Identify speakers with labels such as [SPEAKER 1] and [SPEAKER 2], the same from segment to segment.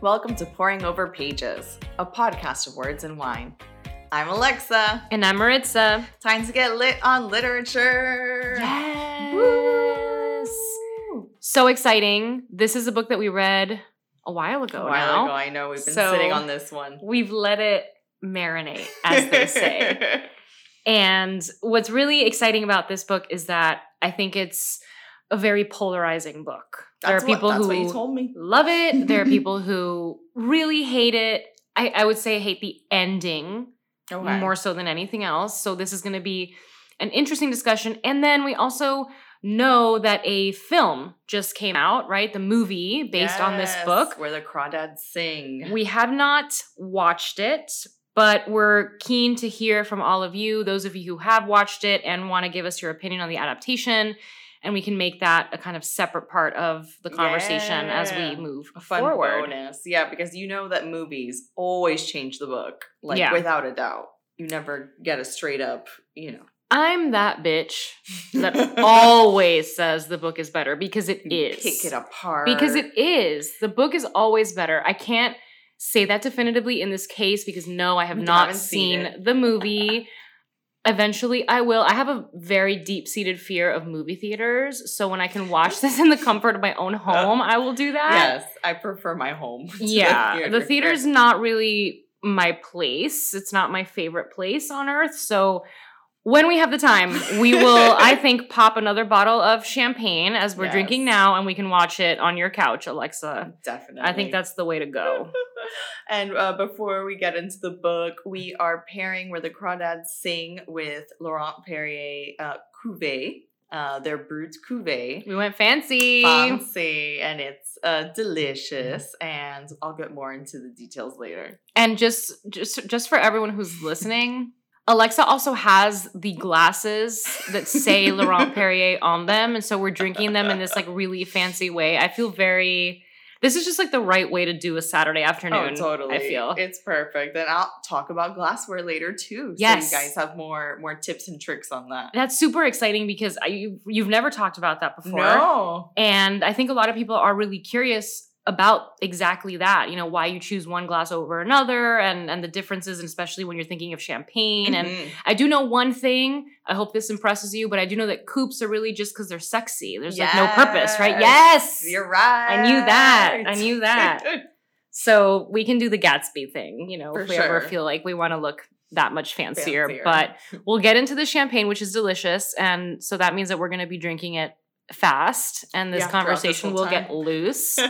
[SPEAKER 1] Welcome to Pouring Over Pages, a podcast of words and wine. I'm Alexa.
[SPEAKER 2] And I'm Maritza.
[SPEAKER 1] Time to get lit on literature.
[SPEAKER 2] Yes. Woo. So exciting. This is a book that we read a while ago.
[SPEAKER 1] A while
[SPEAKER 2] now.
[SPEAKER 1] ago, I know we've been
[SPEAKER 2] So-
[SPEAKER 1] sitting on this one.
[SPEAKER 2] We've let it marinate, as they say. and what's really exciting about this book is that I think it's a very polarizing book.
[SPEAKER 1] That's
[SPEAKER 2] there are people
[SPEAKER 1] what,
[SPEAKER 2] who
[SPEAKER 1] what you told me.
[SPEAKER 2] love it. There are people who really hate it. I, I would say hate the ending
[SPEAKER 1] Okay.
[SPEAKER 2] more so than anything else. So this is going to be an interesting discussion. And then we also know that a film just came out, right? The movie based on this book.
[SPEAKER 1] Where the crawdads sing.
[SPEAKER 2] We have not watched it, but we're keen to hear from all of you, those of you who have watched it and want to give us your opinion on the adaptation. And we can make that a kind of separate part of the conversation as we move
[SPEAKER 1] a fun
[SPEAKER 2] forward.
[SPEAKER 1] bonus. Yeah, because you know that movies always change the book. Like
[SPEAKER 2] Yeah.
[SPEAKER 1] without a doubt. You never get a straight up, you know.
[SPEAKER 2] I'm that bitch that always says the book is better because it
[SPEAKER 1] you
[SPEAKER 2] is.
[SPEAKER 1] Pick it apart.
[SPEAKER 2] Because it is. The book is always better. I can't say that definitively in this case because no, I have
[SPEAKER 1] You
[SPEAKER 2] not
[SPEAKER 1] seen
[SPEAKER 2] seen the movie. Eventually, I will. I have a very deep seated fear of movie theaters. So when I can watch this in the comfort of my own uh, home, I will do that.
[SPEAKER 1] Yes, I prefer my home.
[SPEAKER 2] Yeah. The
[SPEAKER 1] theater.
[SPEAKER 2] theater's not really my place. It's not my favorite place on earth. So when we have the time, we will, I think, pop another bottle of champagne as we're
[SPEAKER 1] Yes.
[SPEAKER 2] drinking now, and we can watch it on your couch, Alexa.
[SPEAKER 1] Definitely.
[SPEAKER 2] I think that's the way to go.
[SPEAKER 1] and uh, before we get into the book, we are pairing where the crawdads sing with Laurent Perrier uh, Cuvée. Uh, their Brut Cuvée.
[SPEAKER 2] We went fancy.
[SPEAKER 1] Fancy and it's uh, delicious, and I'll get more into the details later.
[SPEAKER 2] And just just just for everyone who's listening, Alexa also has the glasses that say Laurent Perrier on them, and so we're drinking them in this like really fancy way. I feel very. This is just like the right way to do a Saturday oh, afternoon.
[SPEAKER 1] Oh, totally.
[SPEAKER 2] I feel.
[SPEAKER 1] it's perfect, and I'll talk about glassware later too.
[SPEAKER 2] Yes.
[SPEAKER 1] so you guys have more more tips and tricks on that.
[SPEAKER 2] That's super exciting because uh, I, you, you've never talked about that before.
[SPEAKER 1] No,
[SPEAKER 2] And I think a lot of people are really curious about exactly that, you know, why you choose one glass over another and and the differences, and especially when you're thinking of champagne. And
[SPEAKER 1] Mhm.
[SPEAKER 2] I do know one thing. I hope this impresses you, but I do know that coupes are really just because they're sexy. There's like no purpose, right? Yes.
[SPEAKER 1] you're right.
[SPEAKER 2] I knew that. I knew that. So we can do the Gatsby thing, you know,
[SPEAKER 1] For
[SPEAKER 2] if we ever feel like we want to look that much fancier.
[SPEAKER 1] Fancier.
[SPEAKER 2] But we'll get into the champagne, which is delicious. And so that means that we're going to be drinking it fast and this
[SPEAKER 1] Yeah, this
[SPEAKER 2] conversation
[SPEAKER 1] whole
[SPEAKER 2] will get loose.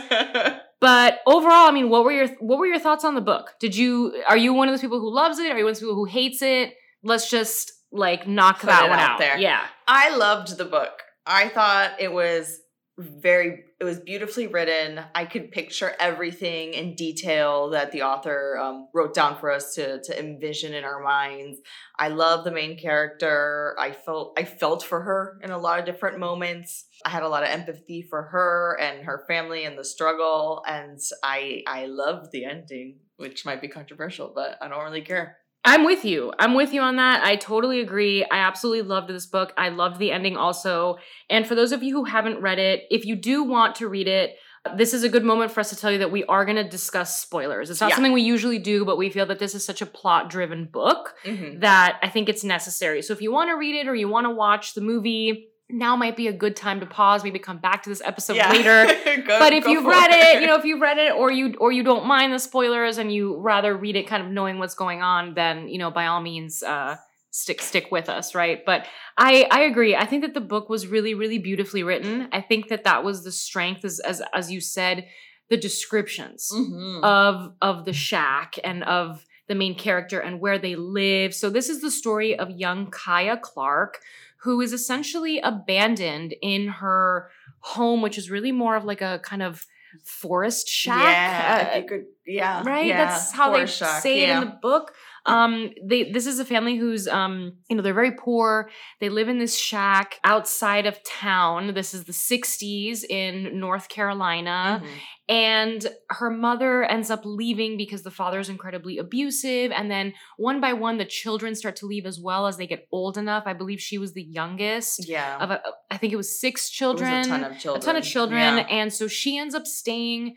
[SPEAKER 2] But overall, I mean, what were your what were your thoughts on the book? Did you are you one of those people who loves it? Are you one of those people who hates it? Let's just like knock
[SPEAKER 1] Put
[SPEAKER 2] that one
[SPEAKER 1] out
[SPEAKER 2] out.
[SPEAKER 1] there.
[SPEAKER 2] Yeah.
[SPEAKER 1] I loved the book. I thought it was very it was beautifully written. I could picture everything in detail that the author um, wrote down for us to to envision in our minds. I love the main character. I felt I felt for her in a lot of different moments. I had a lot of empathy for her and her family and the struggle and I I loved the ending, which might be controversial, but I don't really care.
[SPEAKER 2] I'm with you. I'm with you on that. I totally agree. I absolutely loved this book. I loved the ending also. And for those of you who haven't read it, if you do want to read it, this is a good moment for us to tell you that we are going to discuss spoilers. It's not
[SPEAKER 1] Yeah.
[SPEAKER 2] something we usually do, but we feel that this is such a plot driven book
[SPEAKER 1] Mhm.
[SPEAKER 2] that I think it's necessary. So if you want to read it or you want to watch the movie, now might be a good time to pause, maybe come back to this episode
[SPEAKER 1] Yeah.
[SPEAKER 2] later.
[SPEAKER 1] Go-
[SPEAKER 2] but if you've read it, you know, if you've read it or you or you don't mind the spoilers and you rather read it kind of knowing what's going on, then, you know, by all means uh stick stick with us, right? But I I agree. I think that the book was really really beautifully written. I think that that was the strength as as as you said, the descriptions
[SPEAKER 1] Mhm.
[SPEAKER 2] of of the shack and of the main character and where they live. So this is the story of young Kya Clark who is essentially abandoned in her home which is really more of like a kind of forest shack.
[SPEAKER 1] Yeah,
[SPEAKER 2] uh,
[SPEAKER 1] you could, yeah,
[SPEAKER 2] right
[SPEAKER 1] yeah,
[SPEAKER 2] that's how they
[SPEAKER 1] shack,
[SPEAKER 2] say it
[SPEAKER 1] yeah.
[SPEAKER 2] in the book um they this is a family who's um you know they're very poor. They live in this shack outside of town. This is the 60s in north carolina.
[SPEAKER 1] Mhm.
[SPEAKER 2] and her mother ends up leaving because the father is incredibly abusive. And then one by one the children start to leave as well as they get old enough. I believe she was the youngest
[SPEAKER 1] yeah,
[SPEAKER 2] of a, i think it was six
[SPEAKER 1] It was
[SPEAKER 2] children
[SPEAKER 1] a ton of children,
[SPEAKER 2] a ton of children.
[SPEAKER 1] Yeah.
[SPEAKER 2] and so she ends up staying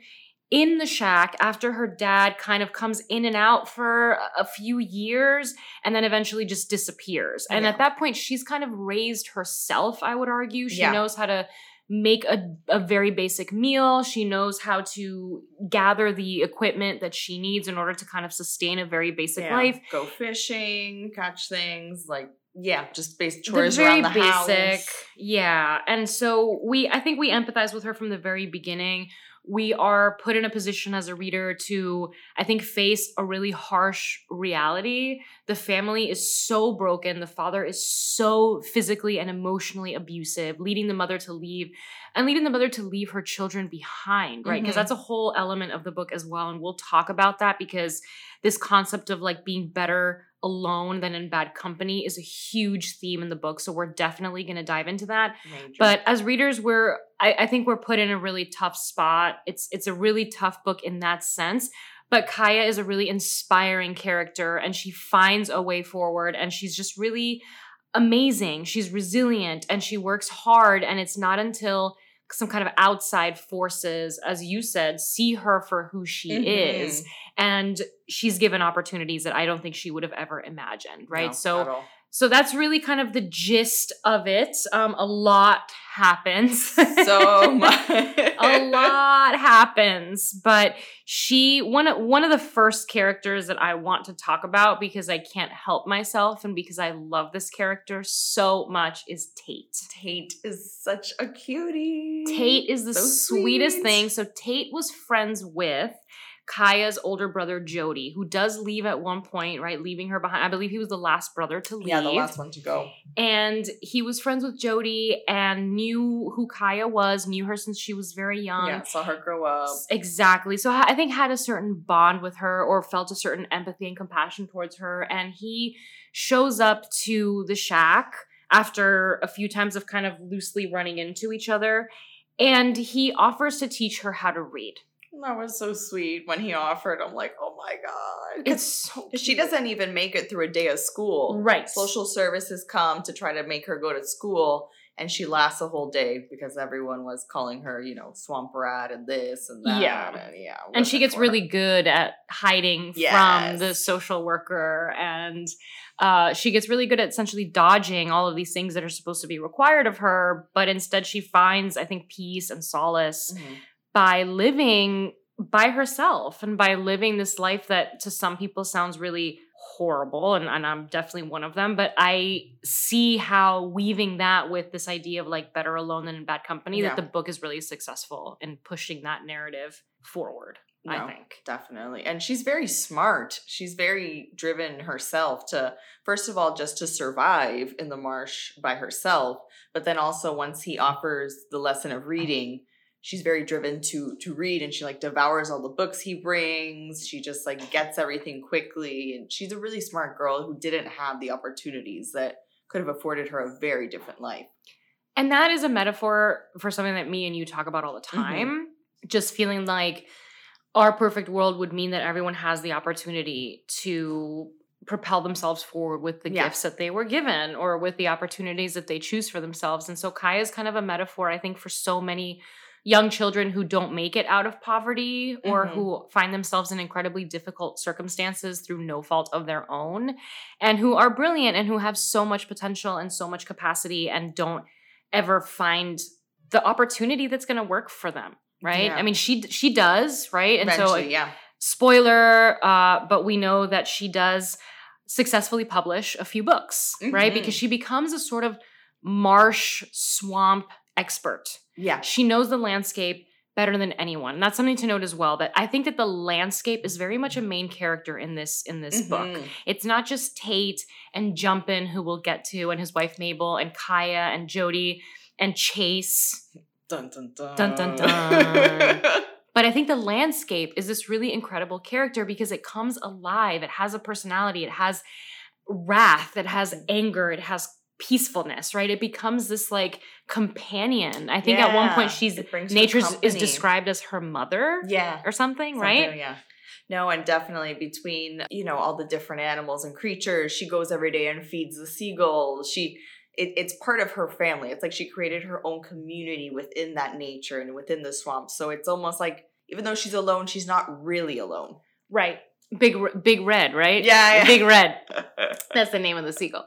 [SPEAKER 2] in the shack after her dad kind of comes in and out for a few years and then eventually just disappears. And at that point, she's kind of raised herself, I would argue. She
[SPEAKER 1] Yeah.
[SPEAKER 2] knows how to make a, a very basic meal. She knows how to gather the equipment that she needs in order to kind of sustain a very basic
[SPEAKER 1] Yeah.
[SPEAKER 2] life.
[SPEAKER 1] Go fishing, catch things, like yeah, just basic
[SPEAKER 2] The
[SPEAKER 1] chores
[SPEAKER 2] very
[SPEAKER 1] around the
[SPEAKER 2] basic.
[SPEAKER 1] house.
[SPEAKER 2] Yeah. And so we I think we empathize with her from the very beginning. We are put in a position as a reader to, I think, face a really harsh reality. The family is so broken. The father is so physically and emotionally abusive, leading the mother to leave and leading the mother to leave her children behind, right? Because
[SPEAKER 1] Mhm.
[SPEAKER 2] that's a whole element of the book as well. And we'll talk about that because this concept of like being better alone than in bad company is a huge theme in the book. So we're definitely going to dive into that.
[SPEAKER 1] Major.
[SPEAKER 2] But as readers, we're I, I think we're put in a really tough spot. It's it's a really tough book in that sense. But Kya is a really inspiring character and she finds a way forward and she's just really amazing. She's resilient and she works hard. And it's not until some kind of outside forces, as you said, see her for who she
[SPEAKER 1] Mhm.
[SPEAKER 2] is. And she's given opportunities that I don't think she would have ever imagined, right?
[SPEAKER 1] No,
[SPEAKER 2] so. So that's really kind of the gist of it. Um, a lot happens.
[SPEAKER 1] so much.
[SPEAKER 2] a lot happens, but she one of one of the first characters that I want to talk about because I can't help myself and because I love this character so much is Tate.
[SPEAKER 1] Tate is such a cutie.
[SPEAKER 2] Tate is the
[SPEAKER 1] So
[SPEAKER 2] sweetest
[SPEAKER 1] sweet.
[SPEAKER 2] thing. So Tate was friends with Kya's older brother Jody, who does leave at one point, right? Leaving her behind. I believe he was the last brother to leave.
[SPEAKER 1] Yeah, the last one to go.
[SPEAKER 2] And he was friends with Jody and knew who Kya was, knew her since she was very young.
[SPEAKER 1] yeah, saw her grow up.
[SPEAKER 2] Exactly. So I I think had a certain bond with her or felt a certain empathy and compassion towards her. And he shows up to the shack after a few times of kind of loosely running into each other. And he offers to teach her how to read.
[SPEAKER 1] That was so sweet when he offered. I'm like, oh my god.
[SPEAKER 2] It's so
[SPEAKER 1] 'Cause she doesn't even make it through a day of school.
[SPEAKER 2] Right.
[SPEAKER 1] Social services come to try to make her go to school, and she lasts a whole day because everyone was calling her, you know, swamp rat and this and that.
[SPEAKER 2] Yeah.
[SPEAKER 1] and yeah.
[SPEAKER 2] and she gets really good at hiding from the social worker and uh, she gets really good at essentially dodging all of these things that are supposed to be required of her but instead she finds i think peace and solace
[SPEAKER 1] her.
[SPEAKER 2] By living by herself and by living this life that to some people sounds really horrible and, and i'm definitely one of them but i see how weaving that with this idea of like better alone than in bad company
[SPEAKER 1] Yeah.
[SPEAKER 2] that the book is really successful in pushing that narrative forward
[SPEAKER 1] No,
[SPEAKER 2] i think
[SPEAKER 1] Definitely. And she's very smart. She's very driven herself to, first of all, just to survive in the marsh by herself. But then also, once he offers the lesson of reading, she's very driven to to read and she like devours all the books he brings she just like gets everything quickly and she's a really smart girl who didn't have the opportunities that could have afforded her a very different life
[SPEAKER 2] And that is a metaphor for something that me and you talk about all the
[SPEAKER 1] Mm-hmm.
[SPEAKER 2] time. Just feeling like our perfect world would mean that everyone has the opportunity to propel themselves forward with the
[SPEAKER 1] Yeah.
[SPEAKER 2] gifts that they were given or with the opportunities that they choose for themselves. And so Kya is kind of a metaphor, I think, for so many young children who don't make it out of poverty or
[SPEAKER 1] Mhm.
[SPEAKER 2] who find themselves in incredibly difficult circumstances through no fault of their own and who are brilliant and who have so much potential and so much capacity and don't ever find the opportunity that's going to work for them right
[SPEAKER 1] Yeah.
[SPEAKER 2] i mean she she does right and so
[SPEAKER 1] yeah
[SPEAKER 2] spoiler uh but we know that she does successfully publish a few books right
[SPEAKER 1] Mhm.
[SPEAKER 2] because she becomes a sort of marsh swamp expert
[SPEAKER 1] yeah
[SPEAKER 2] she knows the landscape better than anyone and that's something to note as well but i think that the landscape is very much a main character in this in this book
[SPEAKER 1] Mhm.
[SPEAKER 2] it's not just tate and jumpin who we'll get to and his wife mabel and kya and jody and chase
[SPEAKER 1] dun dun dun
[SPEAKER 2] Dun, dun, dun. but i think the landscape is this really incredible character because it comes alive it has a personality it has wrath it has anger it has peacefulness right it becomes this like companion i think at one point she's
[SPEAKER 1] it brings her
[SPEAKER 2] nature's is described as her mother
[SPEAKER 1] yeah
[SPEAKER 2] or something,
[SPEAKER 1] Something,
[SPEAKER 2] right
[SPEAKER 1] Yeah. No, and definitely between, you know, all the different animals and creatures, she goes every day and feeds the seagulls. She it, it's part of her family. It's like she created her own community within that nature and within the swamp. So it's almost like even though she's alone, she's not really alone.
[SPEAKER 2] Right. Big Big Red, right?
[SPEAKER 1] Yeah, yeah.
[SPEAKER 2] Big Red. That's the name of the seagull.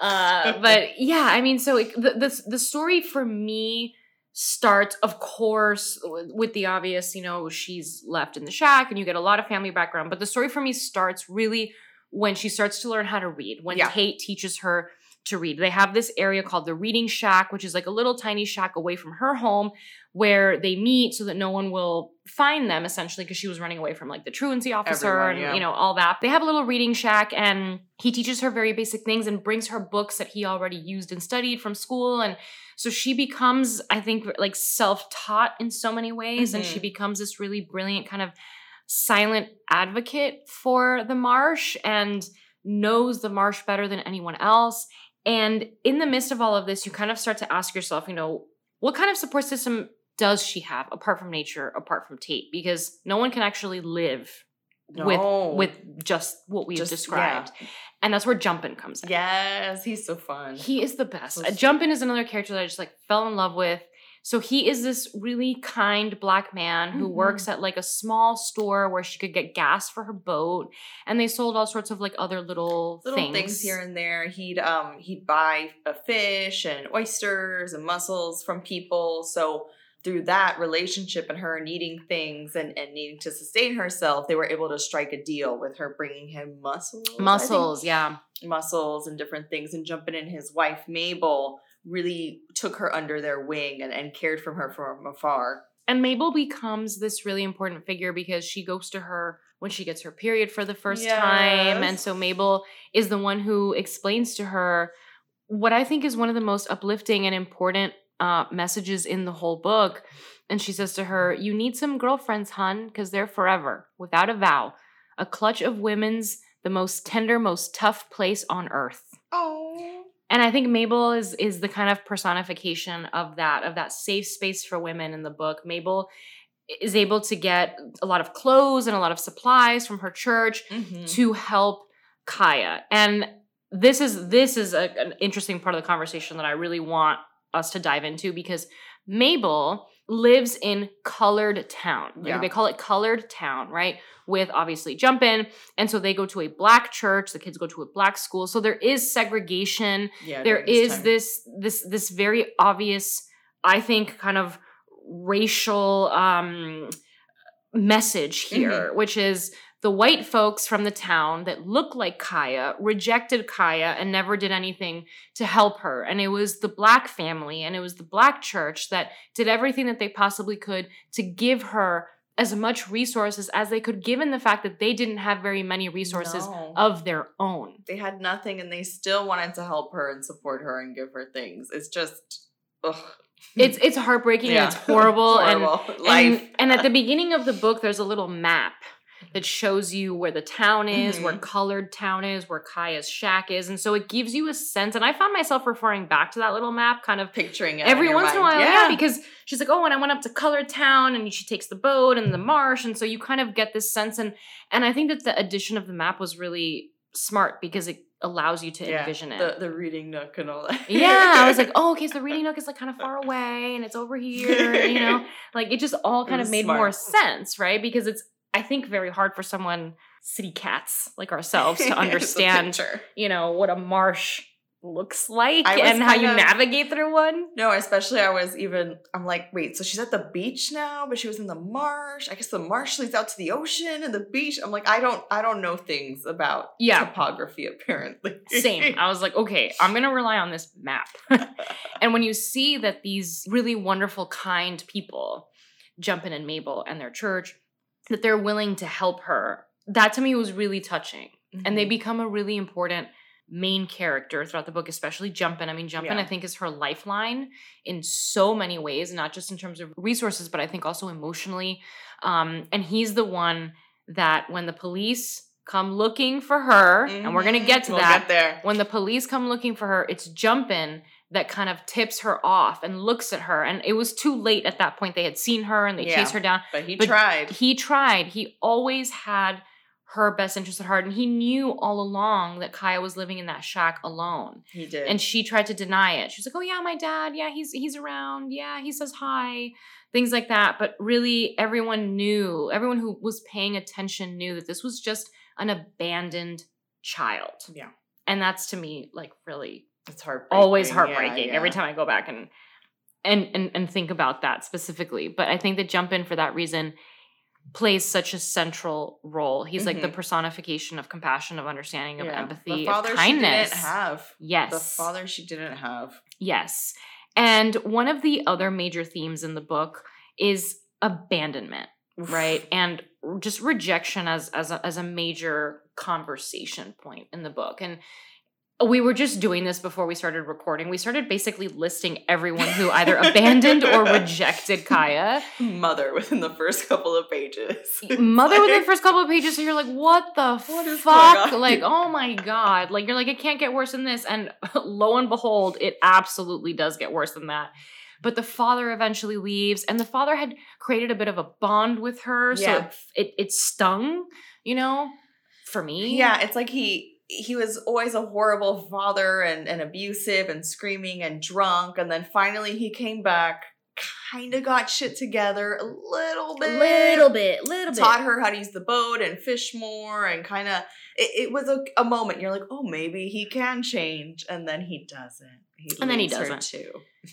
[SPEAKER 2] Uh, but yeah, I mean, so it, the, the the story for me starts, of course, with the obvious. You know, she's left in the shack, and you get a lot of family background. But the story for me starts really when she starts to learn how to read. When
[SPEAKER 1] Yeah.
[SPEAKER 2] Tate teaches her to read. They have this area called the Reading Shack, which is like a little tiny shack away from her home where they meet so that no one will find them essentially because she was running away from like the truancy officer
[SPEAKER 1] Everyone,
[SPEAKER 2] and
[SPEAKER 1] yeah.
[SPEAKER 2] you know all that. They have a little reading shack and he teaches her very basic things and brings her books that he already used and studied from school and so she becomes I think like self-taught in so many ways and she
[SPEAKER 1] Mhm.
[SPEAKER 2] becomes this really brilliant kind of silent advocate for the marsh and knows the marsh better than anyone else and in the midst of all of this, you kind of start to ask yourself, you know, what kind of support system does she have apart from nature, apart from Tate? Because no one can actually live
[SPEAKER 1] No.
[SPEAKER 2] with with just what we've
[SPEAKER 1] Just-
[SPEAKER 2] described. And that's where Jumpin comes in.
[SPEAKER 1] Yes, he's so fun.
[SPEAKER 2] He is the best.
[SPEAKER 1] So
[SPEAKER 2] Uh. Jumpin is another character that I just like fell in love with. So he is this really kind black man who
[SPEAKER 1] Mhm.
[SPEAKER 2] works at like a small store where she could get gas for her boat, and they sold all sorts of like other little,
[SPEAKER 1] little
[SPEAKER 2] things.
[SPEAKER 1] things. here and there. He'd um he'd buy a fish and oysters and mussels from people. So through that relationship and her needing things and, and needing to sustain herself, they were able to strike a deal with her bringing him mussels.
[SPEAKER 2] Muscles, yeah.
[SPEAKER 1] mussels and different things and Jumpin in his wife Mabel really took her under their wing and, and cared for her from afar.
[SPEAKER 2] And Mabel becomes this really important figure because she goes to her when she gets her period for the first time. And so Mabel is the one who explains to her what I think is one of the most uplifting and important uh, messages in the whole book. And she says to her, You need some girlfriends, hun, because they're forever, without a vow. A clutch of women's the most tender, most tough place on earth.
[SPEAKER 1] Oh.
[SPEAKER 2] And I think Mabel is is the kind of personification of that of that safe space for women in the book. Mabel is able to get a lot of clothes and a lot of supplies from her church
[SPEAKER 1] Mm-hmm.
[SPEAKER 2] to help Kya. And this is this is a, an interesting part of the conversation that I really want us to dive into because Mabel lives in colored town. Like,
[SPEAKER 1] Yeah.
[SPEAKER 2] They call it colored town, right? With obviously Jumpin. And so they go to a black church, the kids go to a black school. So there is segregation
[SPEAKER 1] Yeah.
[SPEAKER 2] there
[SPEAKER 1] this
[SPEAKER 2] is
[SPEAKER 1] time.
[SPEAKER 2] this this this very obvious i think kind of racial um message
[SPEAKER 1] Mm-hmm.
[SPEAKER 2] here which is the white folks from the town that looked like Kya rejected Kya and never did anything to help her. And it was the black family and it was the black church that did everything that they possibly could to give her as much resources as they could, given the fact that they didn't have very many resources
[SPEAKER 1] No.
[SPEAKER 2] of their own.
[SPEAKER 1] they had nothing and they still wanted to help her and support her and give her things. It's just ugh.
[SPEAKER 2] It's it's heartbreaking
[SPEAKER 1] Yeah.
[SPEAKER 2] and it's horrible, and
[SPEAKER 1] Horrible.
[SPEAKER 2] And,
[SPEAKER 1] life.
[SPEAKER 2] and at the beginning of the book, there's a little map that shows you where the town is, where
[SPEAKER 1] Mhm.
[SPEAKER 2] colored town is, where Kya's shack is. And so it gives you a sense. And I found myself referring back to that little map kind of
[SPEAKER 1] picturing it
[SPEAKER 2] every
[SPEAKER 1] in
[SPEAKER 2] once in a while. Yeah. because she's like, oh, and I went up to colored town and she takes the boat and the marsh. And so you kind of get this sense. And and I think that the addition of the map was really smart because it allows you to
[SPEAKER 1] Yeah,
[SPEAKER 2] envision it.
[SPEAKER 1] The the reading nook and all that.
[SPEAKER 2] Yeah, I was like, oh, okay, so the reading nook is like kind of far away and it's over here, you know? Like it just all
[SPEAKER 1] It
[SPEAKER 2] kind of made
[SPEAKER 1] smart.
[SPEAKER 2] more sense, right? Because it's, I think, very hard for someone, city cats like ourselves, to understand, you know, what a marsh looks like and how you
[SPEAKER 1] kinda-
[SPEAKER 2] navigate through one.
[SPEAKER 1] No, especially I was even I'm like, wait, so she's at the beach now, but she was in the marsh. I guess the marsh leads out to the ocean and the beach. I'm like, I don't I don't know things about
[SPEAKER 2] Yeah.
[SPEAKER 1] topography apparently.
[SPEAKER 2] Same. I was like, okay, I'm going to rely on this map. and when you see that these really wonderful, kind people, Jumpin and Mabel and their church, that they're willing to help her, that to me was really touching. and they
[SPEAKER 1] Mhm.
[SPEAKER 2] become a really important main character throughout the book, especially Jumpin. I mean, Jumpin,
[SPEAKER 1] Yeah.
[SPEAKER 2] I think, is her lifeline in so many ways, not just in terms of resources, but I think also emotionally. Um, and he's the one that when the police come looking for her, and we're gonna
[SPEAKER 1] Mhm.
[SPEAKER 2] get to
[SPEAKER 1] We'll
[SPEAKER 2] that,
[SPEAKER 1] Get there.
[SPEAKER 2] when the police come looking for her, it's Jumpin that kind of tips her off and looks at her. And it was too late at that point. They had seen her and they
[SPEAKER 1] Yeah.
[SPEAKER 2] chased her down
[SPEAKER 1] But he
[SPEAKER 2] But
[SPEAKER 1] tried.
[SPEAKER 2] he tried. He always had her best interest at heart. And he knew all along that Kya was living in that shack alone.
[SPEAKER 1] He did.
[SPEAKER 2] And she tried to deny it. She was like, Oh yeah, my dad, yeah, he's he's around. Yeah, he says hi. things like that. But really, everyone knew, everyone who was paying attention knew that this was just an abandoned child.
[SPEAKER 1] Yeah.
[SPEAKER 2] And that's to me like really
[SPEAKER 1] It's heartbreaking.
[SPEAKER 2] always
[SPEAKER 1] yeah,
[SPEAKER 2] heartbreaking every time I go back and and and and think about that specifically. But I think the Jumpin for that reason plays such a central role. He's like the
[SPEAKER 1] Mhm.
[SPEAKER 2] personification of compassion, of understanding, of
[SPEAKER 1] Yeah.
[SPEAKER 2] empathy,
[SPEAKER 1] the father
[SPEAKER 2] of kindness.
[SPEAKER 1] she didn't have.
[SPEAKER 2] yes.
[SPEAKER 1] The father she didn't have.
[SPEAKER 2] Yes. And one of the other major themes in the book is abandonment,
[SPEAKER 1] Oof.
[SPEAKER 2] right? And just rejection as as a, as a major conversation point in the book. And we were just doing this before we started recording. We started basically listing everyone who either abandoned or rejected Kya.
[SPEAKER 1] Mother within the first couple of pages.
[SPEAKER 2] Mother within the first couple of pages, so you're like, what the
[SPEAKER 1] What
[SPEAKER 2] fuck? Like, oh my god. Like you're like, it can't get worse than this. And lo and behold, it absolutely does get worse than that. But the father eventually leaves, and the father had created a bit of a bond with her, so it, it it stung, you know, for me.
[SPEAKER 1] Yeah, it's like he he was always a horrible father and, and abusive and screaming and drunk, and then finally he came back, kind of got shit together a little
[SPEAKER 2] a
[SPEAKER 1] bit,
[SPEAKER 2] little bit, little bit.
[SPEAKER 1] taught her how to use the boat and fish more, and kind of it, it was a, a moment. You're like, oh, maybe he can change, and then he doesn't. He
[SPEAKER 2] And then he doesn't.
[SPEAKER 1] too.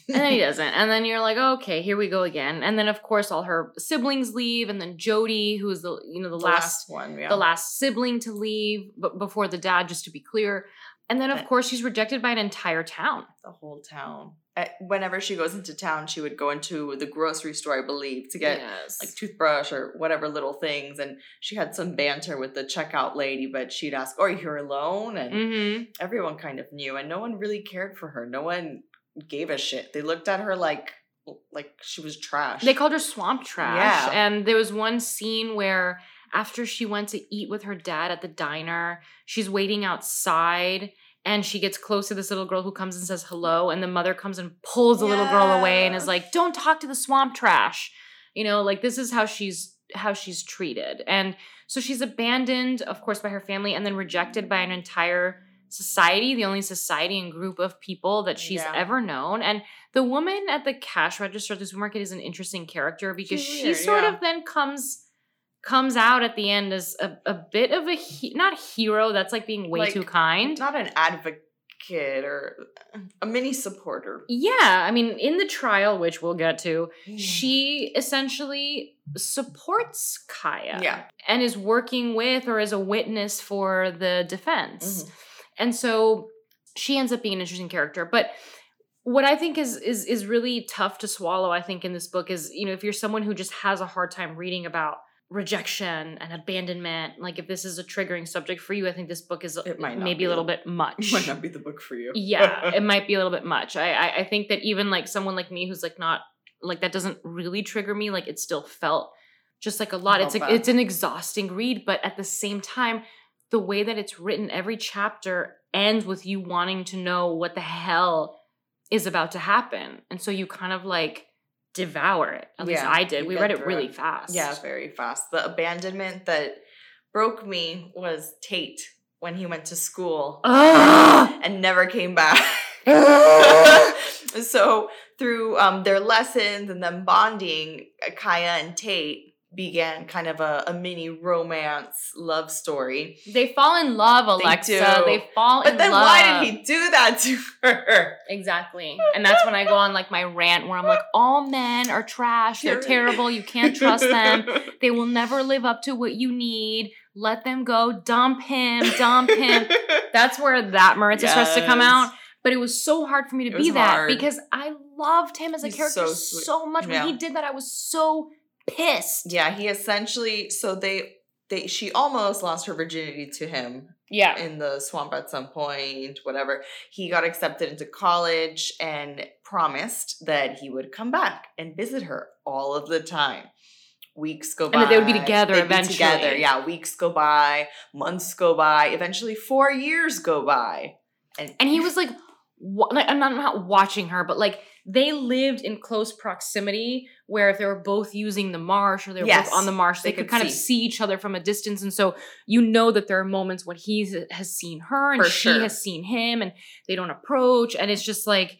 [SPEAKER 2] and then he doesn't. And then you're like, okay, here we go again. And then of course all her siblings leave, and then Jody, who is the you know the,
[SPEAKER 1] The
[SPEAKER 2] last
[SPEAKER 1] one, yeah.
[SPEAKER 2] the last sibling to leave, but before the dad, just to be clear. And then, of
[SPEAKER 1] But-
[SPEAKER 2] course, she's rejected by an entire town.
[SPEAKER 1] the whole town. Whenever she goes into town, she would go into the grocery store, I believe, to get
[SPEAKER 2] yes.
[SPEAKER 1] like toothbrush or whatever little things. And she had some banter with the checkout lady, but she'd ask, "Are you here alone?" And
[SPEAKER 2] hmm
[SPEAKER 1] everyone kind of knew, and no one really cared for her. No one gave a shit. They looked at her like like she was trash.
[SPEAKER 2] They called her swamp trash.
[SPEAKER 1] Yeah.
[SPEAKER 2] And there was one scene where after she went to eat with her dad at the diner, she's waiting outside and she gets close to this little girl who comes and says hello. And the mother comes and pulls the little girl away and is like, don't talk to the swamp trash. You know, like this is how she's how she's treated. And so she's abandoned, of course, by her family and then rejected by an entire society, the only society and group of people that she's
[SPEAKER 1] Yeah.
[SPEAKER 2] ever known. And the woman at the cash register at the supermarket is an interesting character because
[SPEAKER 1] She's
[SPEAKER 2] she
[SPEAKER 1] weird,
[SPEAKER 2] sort
[SPEAKER 1] yeah.
[SPEAKER 2] of then comes comes out at the end as a, a bit of a he- not hero that's like being way
[SPEAKER 1] Like,
[SPEAKER 2] too kind
[SPEAKER 1] not an advocate or a mini supporter.
[SPEAKER 2] yeah i mean in the trial which we'll get to
[SPEAKER 1] Mm.
[SPEAKER 2] she essentially supports kya
[SPEAKER 1] yeah.
[SPEAKER 2] and is working with or is a witness for the defense
[SPEAKER 1] Mhm.
[SPEAKER 2] and so she ends up being an interesting character but what i think is is is really tough to swallow i think in this book is you know if you're someone who just has a hard time reading about rejection and abandonment like if this is a triggering subject for you i think this book is
[SPEAKER 1] It might
[SPEAKER 2] maybe a little bit much
[SPEAKER 1] Might not be the book for you.
[SPEAKER 2] yeah it might be a little bit much. I, I i think that even like someone like me who's like not like that doesn't really trigger me like it still felt just like a lot. It's like
[SPEAKER 1] bad.
[SPEAKER 2] it's an exhausting read but at the same time the way that it's written every chapter ends with you wanting to know what the hell is about to happen. And so you kind of like devour it at least i did we read it really
[SPEAKER 1] it.
[SPEAKER 2] fast
[SPEAKER 1] Yeah, very fast. The abandonment that broke me was Tate when he went to school and never came back. So through um, their lessons and them bonding, uh, Kya and Tate began kind of a, a mini romance love story.
[SPEAKER 2] they fall in love
[SPEAKER 1] They
[SPEAKER 2] alexa
[SPEAKER 1] do.
[SPEAKER 2] they, fall
[SPEAKER 1] But
[SPEAKER 2] in love.
[SPEAKER 1] But then why did he do that to her?
[SPEAKER 2] Exactly. And that's when I go on like my rant where I'm like, all men are trash. They're terrible. You can't trust them. They will never live up to what you need. Let them go. Dump him. Dump him. That's where that Maritza starts to come out. But it was so hard for me to
[SPEAKER 1] It
[SPEAKER 2] be that
[SPEAKER 1] hard.
[SPEAKER 2] because I loved him as a
[SPEAKER 1] He's
[SPEAKER 2] character
[SPEAKER 1] so
[SPEAKER 2] so, much. When
[SPEAKER 1] Yeah.
[SPEAKER 2] he did that, I was so pissed.
[SPEAKER 1] Yeah, he essentially so they they she almost lost her virginity to him
[SPEAKER 2] Yeah.
[SPEAKER 1] in the swamp at some point, whatever. He got accepted into college and promised that he would come back and visit her all of the time. Weeks go by.
[SPEAKER 2] And they would be together
[SPEAKER 1] they'd be
[SPEAKER 2] eventually.
[SPEAKER 1] together. Yeah, weeks go by, months go by, eventually four years go by. And,
[SPEAKER 2] And he was like, like I'm not, I'm not watching her, but like they lived in close proximity where if they were both using the marsh or they were
[SPEAKER 1] Yes,
[SPEAKER 2] both on the marsh, they,
[SPEAKER 1] they
[SPEAKER 2] could,
[SPEAKER 1] could
[SPEAKER 2] kind of
[SPEAKER 1] see.
[SPEAKER 2] see each other from a distance. And so you know that there are moments when he has seen her and
[SPEAKER 1] For
[SPEAKER 2] she
[SPEAKER 1] sure.
[SPEAKER 2] has seen him and they don't approach. And it's just like,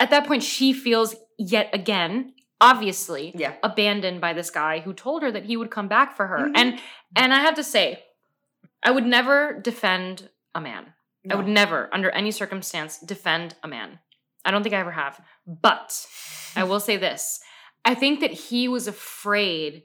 [SPEAKER 2] at that point, she feels yet again obviously
[SPEAKER 1] Yeah.
[SPEAKER 2] abandoned by this guy who told her that he would come back for her.
[SPEAKER 1] Mhm.
[SPEAKER 2] And and I have to say, I would never defend a man. I would never, under any circumstance, defend a man. I don't think I ever have. But I will say this I think that he was afraid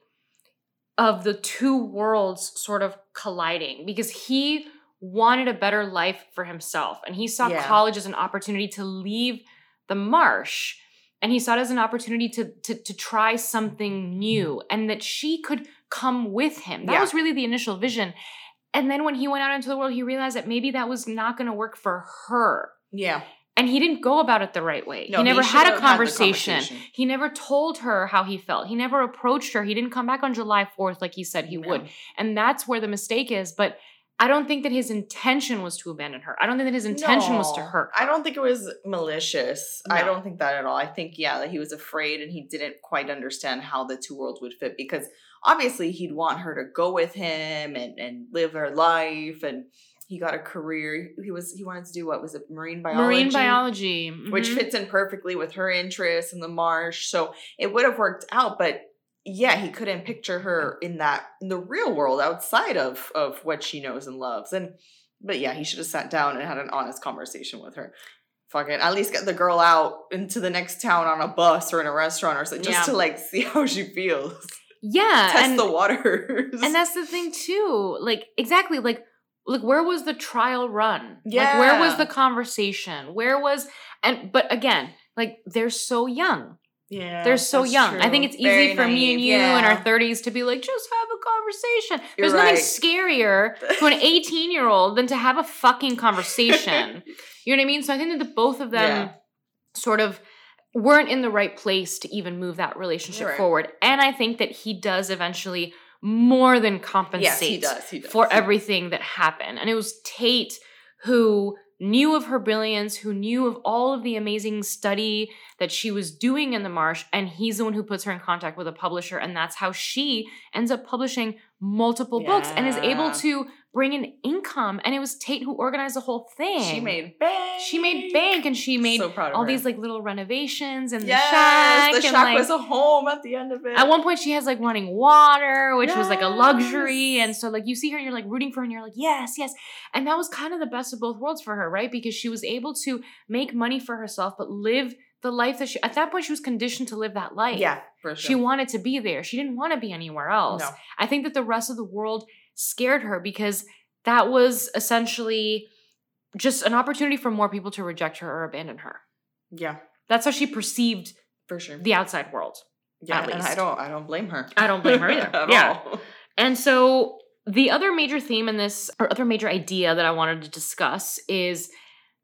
[SPEAKER 2] of the two worlds sort of colliding because he wanted a better life for himself. And he saw
[SPEAKER 1] Yeah.
[SPEAKER 2] college as an opportunity to leave the marsh. And he saw it as an opportunity to, to, to try something new and that she could come with him. That
[SPEAKER 1] Yeah.
[SPEAKER 2] was really the initial vision. And then when he went out into the world, he realized that maybe that was not going to work for her.
[SPEAKER 1] Yeah.
[SPEAKER 2] And he didn't go about it the right way.
[SPEAKER 1] No,
[SPEAKER 2] he never
[SPEAKER 1] he
[SPEAKER 2] had a
[SPEAKER 1] have had
[SPEAKER 2] conversation.
[SPEAKER 1] conversation.
[SPEAKER 2] He never told her how he felt. He never approached her. He didn't come back on July 4th like he said he would. And that's where the mistake is. But I don't think that his intention was to abandon her. I don't think that his intention was to
[SPEAKER 1] No,
[SPEAKER 2] hurt.
[SPEAKER 1] I don't think it was malicious. I don't think that at all. I think yeah, that he was afraid and he didn't quite understand how the two worlds would fit because obviously he'd want her to go with him and and live her life and he got a career. He was he wanted to do what was it marine biology?
[SPEAKER 2] Marine biology.
[SPEAKER 1] which
[SPEAKER 2] mhm.
[SPEAKER 1] fits in perfectly with her interests in the marsh. So it would have worked out, but yeah, he couldn't picture her in that in the real world outside of of what she knows and loves. And but yeah, he should have sat down and had an honest conversation with her. Fuck it. At least get the girl out into the next town on a bus or in a restaurant or something, just
[SPEAKER 2] Yeah.
[SPEAKER 1] to like see how she feels.
[SPEAKER 2] Yeah.
[SPEAKER 1] Test
[SPEAKER 2] and,
[SPEAKER 1] the waters.
[SPEAKER 2] and that's the thing too. Like exactly like like where was the trial run? Like where was the conversation? Where was and but again, like they're so young.
[SPEAKER 1] yeah,
[SPEAKER 2] They're so young. I think it's easy
[SPEAKER 1] Very
[SPEAKER 2] for me and
[SPEAKER 1] naive,
[SPEAKER 2] you in our 30s to be like, just have a conversation.
[SPEAKER 1] You're
[SPEAKER 2] There's nothing
[SPEAKER 1] right.
[SPEAKER 2] scarier to an 18 year old than to have a fucking conversation. you know what I mean? So I think that the both of them
[SPEAKER 1] Yeah.
[SPEAKER 2] sort of weren't in the right place to even move that relationship
[SPEAKER 1] Right.
[SPEAKER 2] forward. And I think that he does eventually more than compensate
[SPEAKER 1] Yes, he does. He does.
[SPEAKER 2] for everything that happened. And it was Tate who knew of her brilliance, who knew of all of the amazing study that she was doing in the marsh. And he's the one who puts her in contact with a publisher. And that's how she ends up publishing multiple books and is able to bring in income. And it was Tate who organized the whole thing.
[SPEAKER 1] She made bank.
[SPEAKER 2] She made bank and she made
[SPEAKER 1] So
[SPEAKER 2] all
[SPEAKER 1] her.
[SPEAKER 2] these like little renovations and
[SPEAKER 1] yes,
[SPEAKER 2] the shack.
[SPEAKER 1] the
[SPEAKER 2] and,
[SPEAKER 1] shack
[SPEAKER 2] like,
[SPEAKER 1] was a home at the end of it.
[SPEAKER 2] at one point, she has like running water, which was like a luxury. And so, like, you see her and you're like rooting for her and you're like, yes, yes. And that was kind of the best of both worlds for her, right? Because she was able to make money for herself, but live the life that she, at that point, she was conditioned to live that life.
[SPEAKER 1] yeah, for sure.
[SPEAKER 2] She wanted to be there. She didn't want to be anywhere else.
[SPEAKER 1] No.
[SPEAKER 2] I think that the rest of the world scared her because that was essentially just an opportunity for more people to reject her or abandon her.
[SPEAKER 1] Yeah,
[SPEAKER 2] That's how she perceived
[SPEAKER 1] for sure.
[SPEAKER 2] the outside world.
[SPEAKER 1] yeah,
[SPEAKER 2] at
[SPEAKER 1] and I don't, I don't blame her.
[SPEAKER 2] I don't blame her either.
[SPEAKER 1] At
[SPEAKER 2] Yeah.
[SPEAKER 1] all.
[SPEAKER 2] And so the other major theme in this, or other major idea that I wanted to discuss is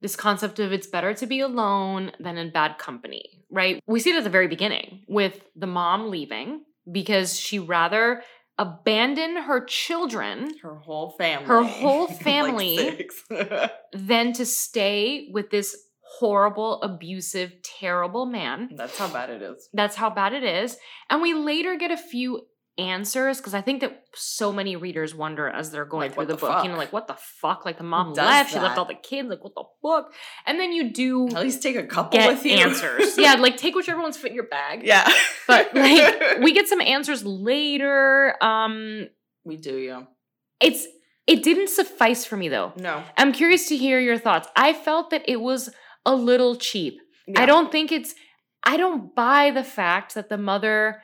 [SPEAKER 2] this concept of it's better to be alone than in bad company, right? We see it at the very beginning with the mom leaving because she rather abandon her children
[SPEAKER 1] Her whole family.
[SPEAKER 2] Her whole family.
[SPEAKER 1] six.
[SPEAKER 2] than to stay with this horrible, abusive, terrible man.
[SPEAKER 1] That's how bad it is.
[SPEAKER 2] That's how bad it is. And we later get a few answers because I think that so many readers wonder as they're going
[SPEAKER 1] Like,
[SPEAKER 2] through the,
[SPEAKER 1] the
[SPEAKER 2] book, you know, like what the fuck? Like the mom
[SPEAKER 1] does
[SPEAKER 2] left, she left all the kids, like what the fuck? And then you do
[SPEAKER 1] At least take a couple
[SPEAKER 2] get
[SPEAKER 1] with you.
[SPEAKER 2] answers. yeah, like take whichever ones fit in your bag.
[SPEAKER 1] yeah.
[SPEAKER 2] But like we get some answers later. Um
[SPEAKER 1] we do, yeah.
[SPEAKER 2] it's it didn't suffice for me though.
[SPEAKER 1] No,
[SPEAKER 2] I'm curious to hear your thoughts. I felt that it was a little cheap. I don't think it's I don't buy the fact that the mother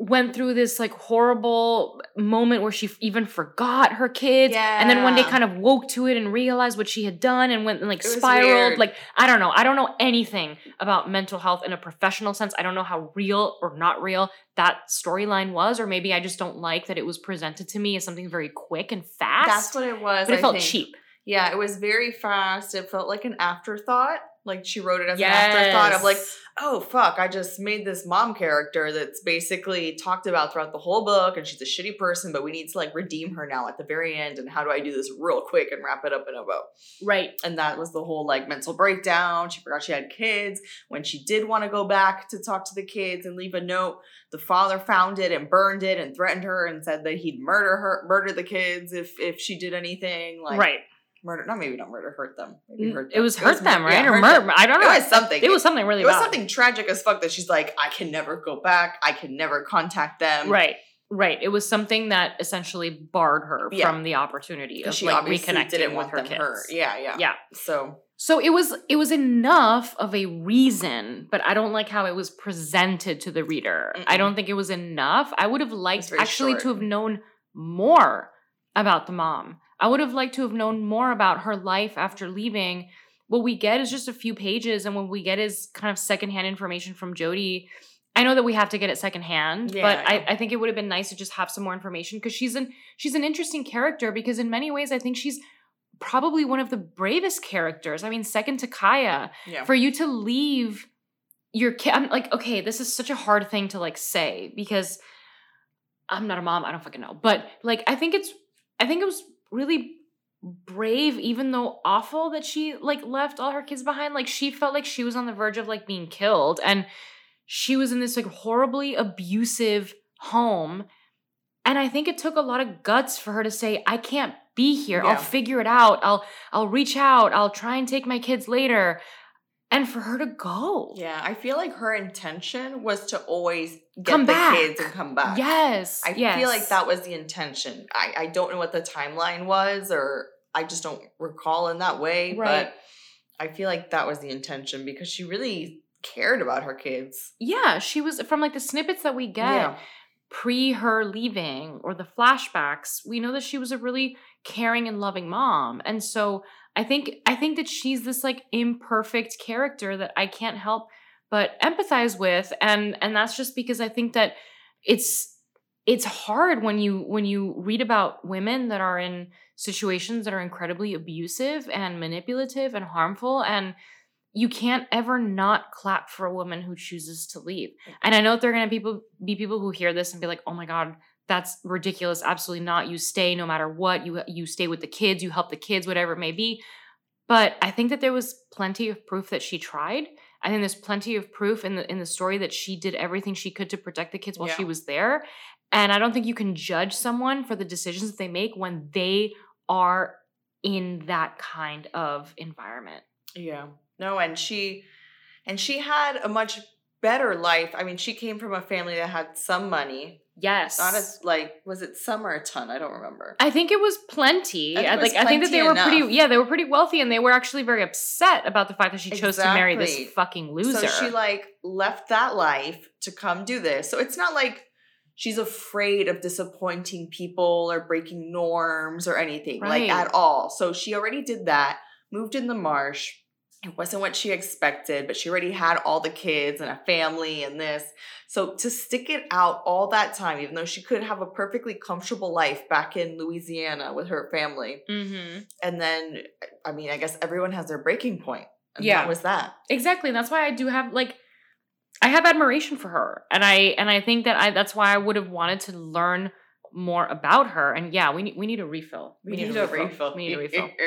[SPEAKER 2] went through this like horrible moment where she f- even forgot her kids and then one day kind of woke to it and realized what she had done and went and like spiraled
[SPEAKER 1] weird.
[SPEAKER 2] like I don't know I don't know anything about mental health in a professional sense I don't know how real or not real that storyline was or maybe I just don't like that it was presented to me as something very quick and fast
[SPEAKER 1] That's what it was.
[SPEAKER 2] but it
[SPEAKER 1] I
[SPEAKER 2] felt
[SPEAKER 1] think.
[SPEAKER 2] cheap
[SPEAKER 1] Yeah, it was very fast. It felt like an afterthought. Like she wrote it as an afterthought of like, oh fuck, I just made this mom character that's basically talked about throughout the whole book and she's a shitty person, but we need to like redeem her now at the very end. And how do I do this real quick and wrap it up in a bow?
[SPEAKER 2] right
[SPEAKER 1] And that was the whole like mental breakdown. She forgot she had kids. When she did want to go back to talk to the kids and leave a note, the father found it and burned it and threatened her and said that he'd murder her, murder the kids if if she did anything. Like
[SPEAKER 2] right
[SPEAKER 1] murder. Not maybe not murder. Hurt them. Maybe mm, hurt
[SPEAKER 2] It was hurt them,
[SPEAKER 1] mur-
[SPEAKER 2] right?
[SPEAKER 1] yeah,
[SPEAKER 2] or murder.
[SPEAKER 1] them.
[SPEAKER 2] I don't
[SPEAKER 1] It
[SPEAKER 2] know.
[SPEAKER 1] was something.
[SPEAKER 2] It was something really
[SPEAKER 1] It was
[SPEAKER 2] bad.
[SPEAKER 1] something tragic as fuck that she's like, I can never go back. I can never contact them.
[SPEAKER 2] Right. Right. It was something that essentially barred her
[SPEAKER 1] Yeah.
[SPEAKER 2] from the opportunity of
[SPEAKER 1] she
[SPEAKER 2] like
[SPEAKER 1] obviously
[SPEAKER 2] reconnecting
[SPEAKER 1] didn't
[SPEAKER 2] with
[SPEAKER 1] want
[SPEAKER 2] her
[SPEAKER 1] them
[SPEAKER 2] kids.
[SPEAKER 1] hurt. Yeah, yeah.
[SPEAKER 2] Yeah.
[SPEAKER 1] So
[SPEAKER 2] So it was it was enough of a reason, but I don't like how it was presented to the reader. I
[SPEAKER 1] Mm-mm.
[SPEAKER 2] don't think it was enough. I would have liked actually to have known more about the mom. I would have liked to have known more about her life after leaving. What we get is just a few pages, and what we get is kind of secondhand information from Jody. I know that we have to get it secondhand,
[SPEAKER 1] Yeah,
[SPEAKER 2] but
[SPEAKER 1] I
[SPEAKER 2] I. I think it would have been nice to just have some more information because she's an she's an interesting character because in many ways I think she's probably one of the bravest characters. I mean, second to Kya.
[SPEAKER 1] yeah.
[SPEAKER 2] For you to leave your kid, I'm like, okay, this is such a hard thing to like say because I'm not a mom. I don't fucking know, but like, I think it's, I think it was really brave, even though awful that she like left all her kids behind. Like, she felt like she was on the verge of like being killed, and she was in this like horribly abusive home. And I think it took a lot of guts for her to say, I can't be here.
[SPEAKER 1] Yeah.
[SPEAKER 2] I'll figure it out. I'll I'll reach out. I'll try and take my kids later. And for her to go.
[SPEAKER 1] Yeah, I feel like her intention was to always get
[SPEAKER 2] Come
[SPEAKER 1] the
[SPEAKER 2] back.
[SPEAKER 1] kids and come back.
[SPEAKER 2] Yes.
[SPEAKER 1] I
[SPEAKER 2] yes.
[SPEAKER 1] feel like that was the intention. I, I don't know what the timeline was, or I just don't recall in that way.
[SPEAKER 2] Right.
[SPEAKER 1] But I feel like that was the intention because she really cared about her kids.
[SPEAKER 2] Yeah, she was from like the snippets that we get
[SPEAKER 1] Yeah.
[SPEAKER 2] pre her leaving or the flashbacks, we know that she was a really caring and loving mom. And so I think I think that she's this like imperfect character that I can't help but empathize with and and that's just because I think that it's it's hard when you when you read about women that are in situations that are incredibly abusive and manipulative and harmful and you can't ever not clap for a woman who chooses to leave. And I know that there are going to people be people who hear this and be like, "Oh my god, that's ridiculous. Absolutely not. You stay no matter what. You you stay with the kids, you help the kids, whatever it may be." But I think that there was plenty of proof that she tried. I think there's plenty of proof in the in the story that she did everything she could to protect the kids while she was there. And I don't think you can judge someone for the decisions that they make when they are in that kind of environment.
[SPEAKER 1] Yeah. No, and she and she had a much better life. I mean, she came from a family that had some money.
[SPEAKER 2] Yes.
[SPEAKER 1] Not as like was it summer a ton? I don't remember.
[SPEAKER 2] I think it was plenty.
[SPEAKER 1] I think
[SPEAKER 2] I,
[SPEAKER 1] it was
[SPEAKER 2] like I think that they were
[SPEAKER 1] plenty
[SPEAKER 2] pretty yeah, they were pretty wealthy and they were actually very upset about the fact that she chose to marry this fucking loser.
[SPEAKER 1] So she like left that life to come do this. So it's not like she's afraid of disappointing people or breaking norms or anything
[SPEAKER 2] Right.
[SPEAKER 1] like at all. So she already did that, moved in the marsh. It wasn't what she expected, but she already had all the kids and a family and this. So to stick it out all that time, even though she could have a perfectly comfortable life back in Louisiana with her family,
[SPEAKER 2] mm-hmm.
[SPEAKER 1] and then I mean, I guess everyone has their breaking point. And
[SPEAKER 2] Yeah.
[SPEAKER 1] that was that.
[SPEAKER 2] Exactly. And that's why I do have like I have admiration for her. And I and I think that I that's why I would have wanted to learn more about her. And yeah, we need we need a refill.
[SPEAKER 1] We need a refill.
[SPEAKER 2] We need a refill.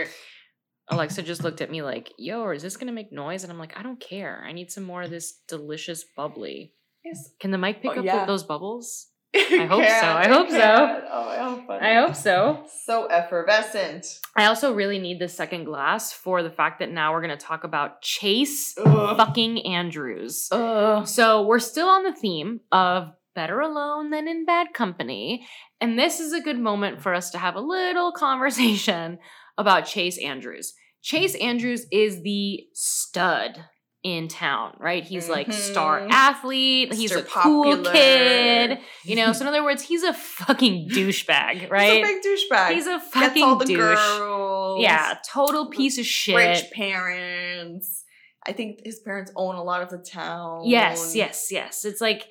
[SPEAKER 2] Alexa just looked at me like, yo, is this gonna make noise? And I'm like, I don't care. I need some more of this delicious bubbly.
[SPEAKER 1] Yes.
[SPEAKER 2] Can the mic pick
[SPEAKER 1] Oh,
[SPEAKER 2] up
[SPEAKER 1] yeah.
[SPEAKER 2] those bubbles?
[SPEAKER 1] I
[SPEAKER 2] hope so. I hope so.
[SPEAKER 1] Oh.
[SPEAKER 2] I hope so.
[SPEAKER 1] So effervescent.
[SPEAKER 2] I also really need the second glass for the fact that now we're gonna talk about Chase
[SPEAKER 1] Ugh.
[SPEAKER 2] fucking Andrews.
[SPEAKER 1] Ugh.
[SPEAKER 2] So we're still on the theme of better alone than in bad company. And this is a good moment for us to have a little conversation about Chase Andrews. Chase Andrews is the stud in town, right? He's like star
[SPEAKER 1] Mhm.
[SPEAKER 2] athlete, he's
[SPEAKER 1] Mr.
[SPEAKER 2] a cool kid. You know, so in other words, he's a fucking douchebag, right?
[SPEAKER 1] He's a big douchebag.
[SPEAKER 2] He's a
[SPEAKER 1] Gets
[SPEAKER 2] fucking
[SPEAKER 1] all the
[SPEAKER 2] douche.
[SPEAKER 1] girls.
[SPEAKER 2] Yeah, total piece of shit.
[SPEAKER 1] Rich parents. I think his parents own a lot of the town.
[SPEAKER 2] Yes, yes, yes. It's like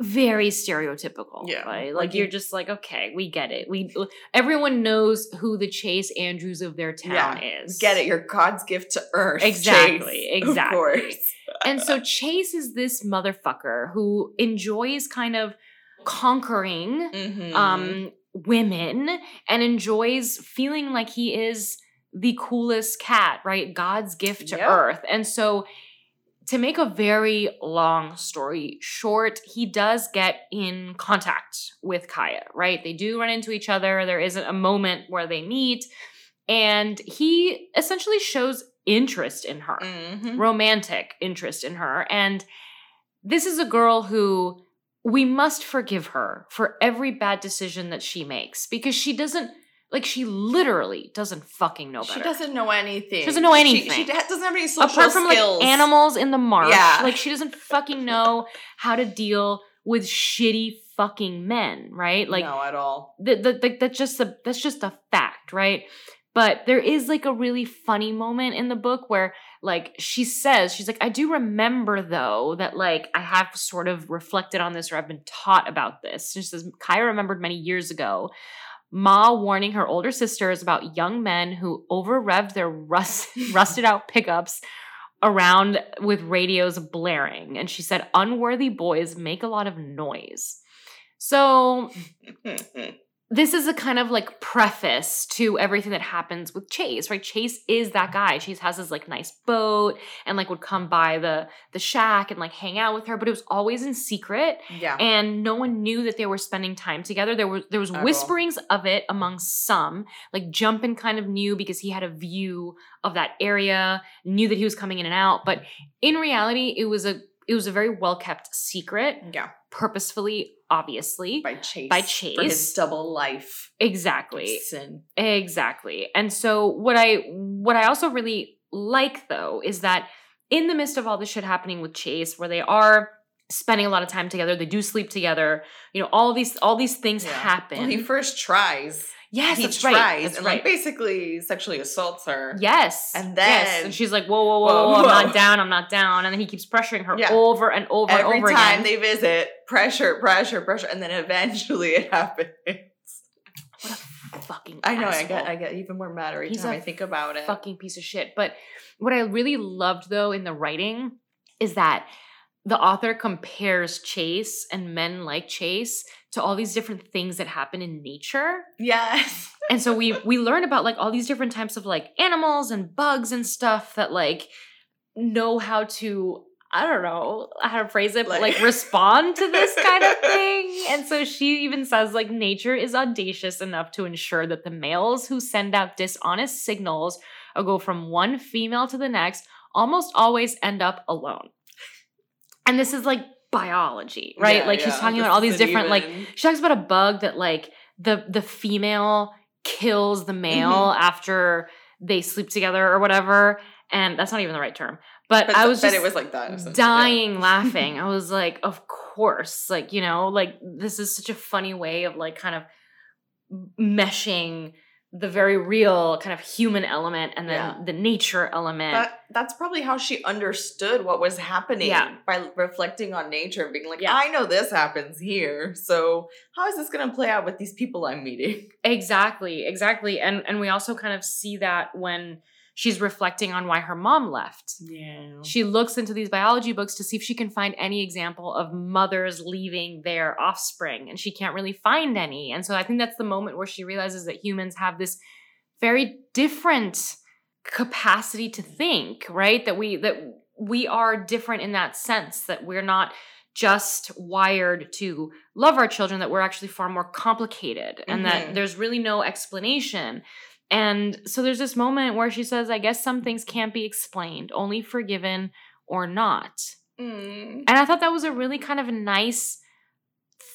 [SPEAKER 2] very stereotypical.
[SPEAKER 1] Yeah,
[SPEAKER 2] Right?
[SPEAKER 1] like
[SPEAKER 2] Like, you're just like, okay, we get it. We everyone knows who the Chase Andrews of their town is.
[SPEAKER 1] Get it? You're God's gift to earth.
[SPEAKER 2] Exactly,
[SPEAKER 1] Chase,
[SPEAKER 2] exactly.
[SPEAKER 1] Of course.
[SPEAKER 2] and so Chase is this motherfucker who enjoys kind of conquering
[SPEAKER 1] Mhm.
[SPEAKER 2] um women and enjoys feeling like he is the coolest cat, right? God's gift to
[SPEAKER 1] Yep.
[SPEAKER 2] earth. And so to make a very long story short, he does get in contact with Kya, right? They do run into each other. There isn't a moment where they meet. and he essentially shows interest in her,
[SPEAKER 1] Mhm.
[SPEAKER 2] romantic interest in her. And this is a girl who we must forgive her for every bad decision that she makes because she doesn't, like, she literally doesn't fucking know better.
[SPEAKER 1] She doesn't know anything.
[SPEAKER 2] She doesn't know anything.
[SPEAKER 1] She, da- doesn't have any social skills
[SPEAKER 2] apart from
[SPEAKER 1] skills.
[SPEAKER 2] like animals in the marsh.
[SPEAKER 1] Yeah.
[SPEAKER 2] Like she doesn't fucking know how to deal with shitty fucking men, right? Like
[SPEAKER 1] no, at all.
[SPEAKER 2] the, the, the, that's just a that's just a fact, right? But there is like a really funny moment in the book where like she says she's like I do remember though that like I have sort of reflected on this or I've been taught about this. She says Kya remembered many years ago Ma warning her older sisters about young men who over revved their rust, rusted out pickups around with radios blaring. And she said, unworthy boys make a lot of noise. So this is a kind of like preface to everything that happens with Chase, right? Chase is that guy. Chase has his like nice boat and like would come by the the shack and like hang out with her, but it was always in secret
[SPEAKER 1] yeah.
[SPEAKER 2] and no one knew that they were spending time together. There was there was whisperings of it among some. Like Jumpin kind of knew because he had a view of that area, knew that he was coming in and out, but in reality, it was a it was a very well kept secret,
[SPEAKER 1] yeah.
[SPEAKER 2] Purposefully, obviously.
[SPEAKER 1] By Chase.
[SPEAKER 2] By
[SPEAKER 1] For his
[SPEAKER 2] Chase.
[SPEAKER 1] double life.
[SPEAKER 2] Exactly.
[SPEAKER 1] Sin.
[SPEAKER 2] Exactly. And so what I what I also really like though is that in the midst of all this shit happening with Chase, where they are spending a lot of time together, they do sleep together, you know, all these all these things
[SPEAKER 1] Yeah.
[SPEAKER 2] happen.
[SPEAKER 1] Well, he first tries.
[SPEAKER 2] Yes,
[SPEAKER 1] he
[SPEAKER 2] that's
[SPEAKER 1] tries
[SPEAKER 2] right. That's
[SPEAKER 1] and
[SPEAKER 2] right.
[SPEAKER 1] like basically sexually assaults her.
[SPEAKER 2] Yes.
[SPEAKER 1] And then yes.
[SPEAKER 2] and she's like, whoa, whoa, whoa,
[SPEAKER 1] Whoa,
[SPEAKER 2] whoa, I'm not down, I'm not down. And then he keeps pressuring her
[SPEAKER 1] Yeah.
[SPEAKER 2] over and over
[SPEAKER 1] Every
[SPEAKER 2] and over Every
[SPEAKER 1] time
[SPEAKER 2] again.
[SPEAKER 1] they visit, pressure, pressure, pressure, and then eventually it happens.
[SPEAKER 2] What a fucking
[SPEAKER 1] I know. I get. I get even more mad every
[SPEAKER 2] He's
[SPEAKER 1] time I think about it.
[SPEAKER 2] fucking piece of shit. But what I really loved though in the writing is that the author compares Chase and men like Chase to all these different things that happen in nature.
[SPEAKER 1] Yes.
[SPEAKER 2] And so we we learn about like all these different types of like animals and bugs and stuff that like know how to I don't know how to phrase it, but
[SPEAKER 1] Like-
[SPEAKER 2] like respond to this kind of thing. And so she even says like nature is audacious enough to ensure that the males who send out dishonest signals or go from one female to the next almost always end up alone. And this is like biology, right?
[SPEAKER 1] Yeah,
[SPEAKER 2] like she's
[SPEAKER 1] yeah.
[SPEAKER 2] talking
[SPEAKER 1] This
[SPEAKER 2] about all these different like she talks about a bug that like the the female kills the male
[SPEAKER 1] Mm-hmm.
[SPEAKER 2] after they sleep together or whatever and that's not even the right term but,
[SPEAKER 1] But
[SPEAKER 2] i was just
[SPEAKER 1] it was like that. essentially, yeah.
[SPEAKER 2] dying laughing i was like of course like you know like this is such a funny way of like kind of meshing the very real kind of human element and then
[SPEAKER 1] Yeah.
[SPEAKER 2] the nature element
[SPEAKER 1] That, that's probably how she understood what was happening
[SPEAKER 2] Yeah.
[SPEAKER 1] by reflecting on nature and being like,
[SPEAKER 2] Yeah.
[SPEAKER 1] I know this happens here. So how is this going to play out with these people I'm meeting?
[SPEAKER 2] Exactly, exactly. And and we also kind of see that when she's reflecting on why her mom left.
[SPEAKER 1] Yeah.
[SPEAKER 2] She looks into these biology books to see if she can find any example of mothers leaving their offspring and she can't really find any. And so I think that's the moment where she realizes that humans have this very different capacity to think, right? That we that we are different in that sense that we're not just wired to love our children that we're actually far more complicated and that
[SPEAKER 1] Mhm.
[SPEAKER 2] there's really no explanation and so there's this moment where she says i guess some things can't be explained only forgiven or not
[SPEAKER 1] Mm.
[SPEAKER 2] and i thought that was a really kind of a nice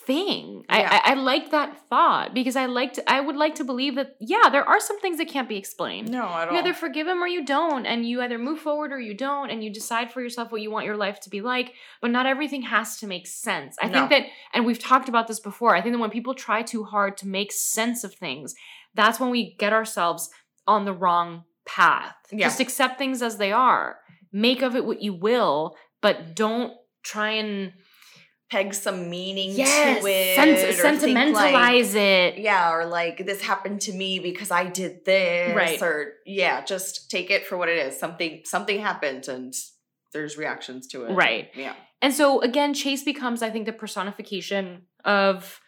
[SPEAKER 2] thing
[SPEAKER 1] Yeah.
[SPEAKER 2] I, I i like that thought because i liked i would like to believe that yeah there are some things that can't be explained
[SPEAKER 1] No, at all.
[SPEAKER 2] you either forgive him or you don't, and you either move forward or you don't, and you decide for yourself what you want your life to be like. But not everything has to make sense. I
[SPEAKER 1] No.
[SPEAKER 2] think that, and we've talked about this before, I think that when people try too hard to make sense of things, that's when we get ourselves on the wrong path.
[SPEAKER 1] Yeah.
[SPEAKER 2] Just accept things as they are, make of it what you will, but don't try and
[SPEAKER 1] Peg some meaning
[SPEAKER 2] yes,
[SPEAKER 1] to it.
[SPEAKER 2] sen-
[SPEAKER 1] or think like-
[SPEAKER 2] sentimentalize it.
[SPEAKER 1] yeah, or like this happened to me because I did this.
[SPEAKER 2] Right.
[SPEAKER 1] Or yeah, just take it for what it is. Something something happened and there's reactions to it.
[SPEAKER 2] Right.
[SPEAKER 1] Yeah.
[SPEAKER 2] And so again, Chase becomes, I think, the personification of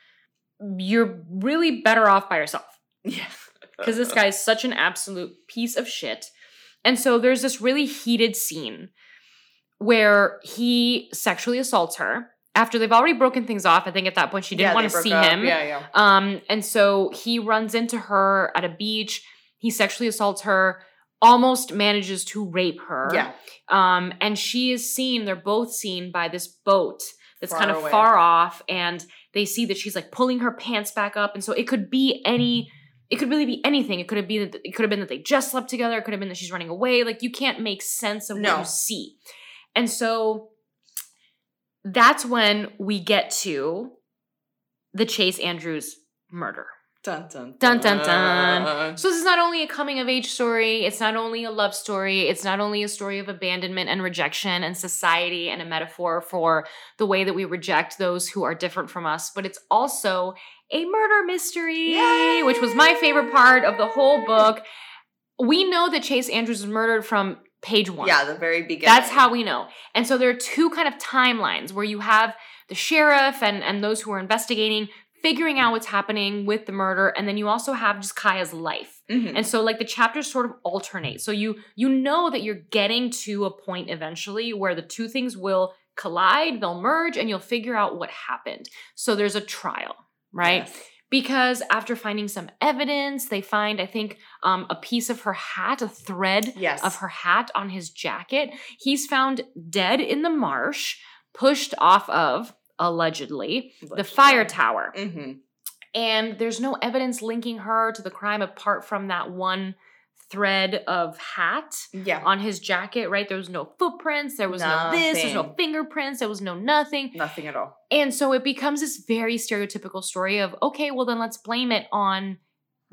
[SPEAKER 2] you're really better off by yourself
[SPEAKER 1] Yeah.
[SPEAKER 2] because this guy is such an absolute piece of shit. And so there's this really heated scene where he sexually assaults her after they've already broken things off. I think at that point she didn't
[SPEAKER 1] Yeah,
[SPEAKER 2] want to see
[SPEAKER 1] up.
[SPEAKER 2] him.
[SPEAKER 1] Yeah, yeah.
[SPEAKER 2] Um, and so he runs into her at a beach. He sexually assaults her, almost manages to rape her.
[SPEAKER 1] Yeah.
[SPEAKER 2] Um, and she is seen, they're both seen by this boat that's
[SPEAKER 1] Far
[SPEAKER 2] kind of
[SPEAKER 1] away.
[SPEAKER 2] far off, and they see that she's like pulling her pants back up. And so it could be any it could really be anything. It could have been that it could have been that they just slept together, it could have been that she's running away. Like you can't make sense of what you see. And so that's when we get to the Chase Andrews murder.
[SPEAKER 1] Dun dun
[SPEAKER 2] Dun, dun, dun. So this is not only a coming of age story, it's not only a love story, it's not only a story of abandonment and rejection and society and a metaphor for the way that we reject those who are different from us, but it's also a murder mystery, which was my favorite part of the whole book. We know that Chase Andrews was murdered from page 1.
[SPEAKER 1] Yeah, the very beginning.
[SPEAKER 2] That's how we know. And so there are two kind of timelines where you have the sheriff and and those who are investigating figuring out what's happening with the murder and then you also have just Kya's life.
[SPEAKER 1] Mhm.
[SPEAKER 2] And so like the chapters sort of alternate. So you you know that you're getting to a point eventually where the two things will collide, they'll merge and you'll figure out what happened. So there's a trial, right?
[SPEAKER 1] Yes.
[SPEAKER 2] Because after finding some evidence, they find I think um, a piece of her hat, a thread
[SPEAKER 1] Yes.
[SPEAKER 2] of her hat on his jacket. He's found dead in the marsh, pushed off of, allegedly, the fire tower.
[SPEAKER 1] Mm-hmm.
[SPEAKER 2] And there's no evidence linking her to the crime apart from that one thread of hat
[SPEAKER 1] Yeah.
[SPEAKER 2] on his jacket, right? There was no footprints, there was no this, there's no fingerprints, there was no nothing.
[SPEAKER 1] Nothing at all.
[SPEAKER 2] And so it becomes this very stereotypical story of, okay, well, then let's blame it on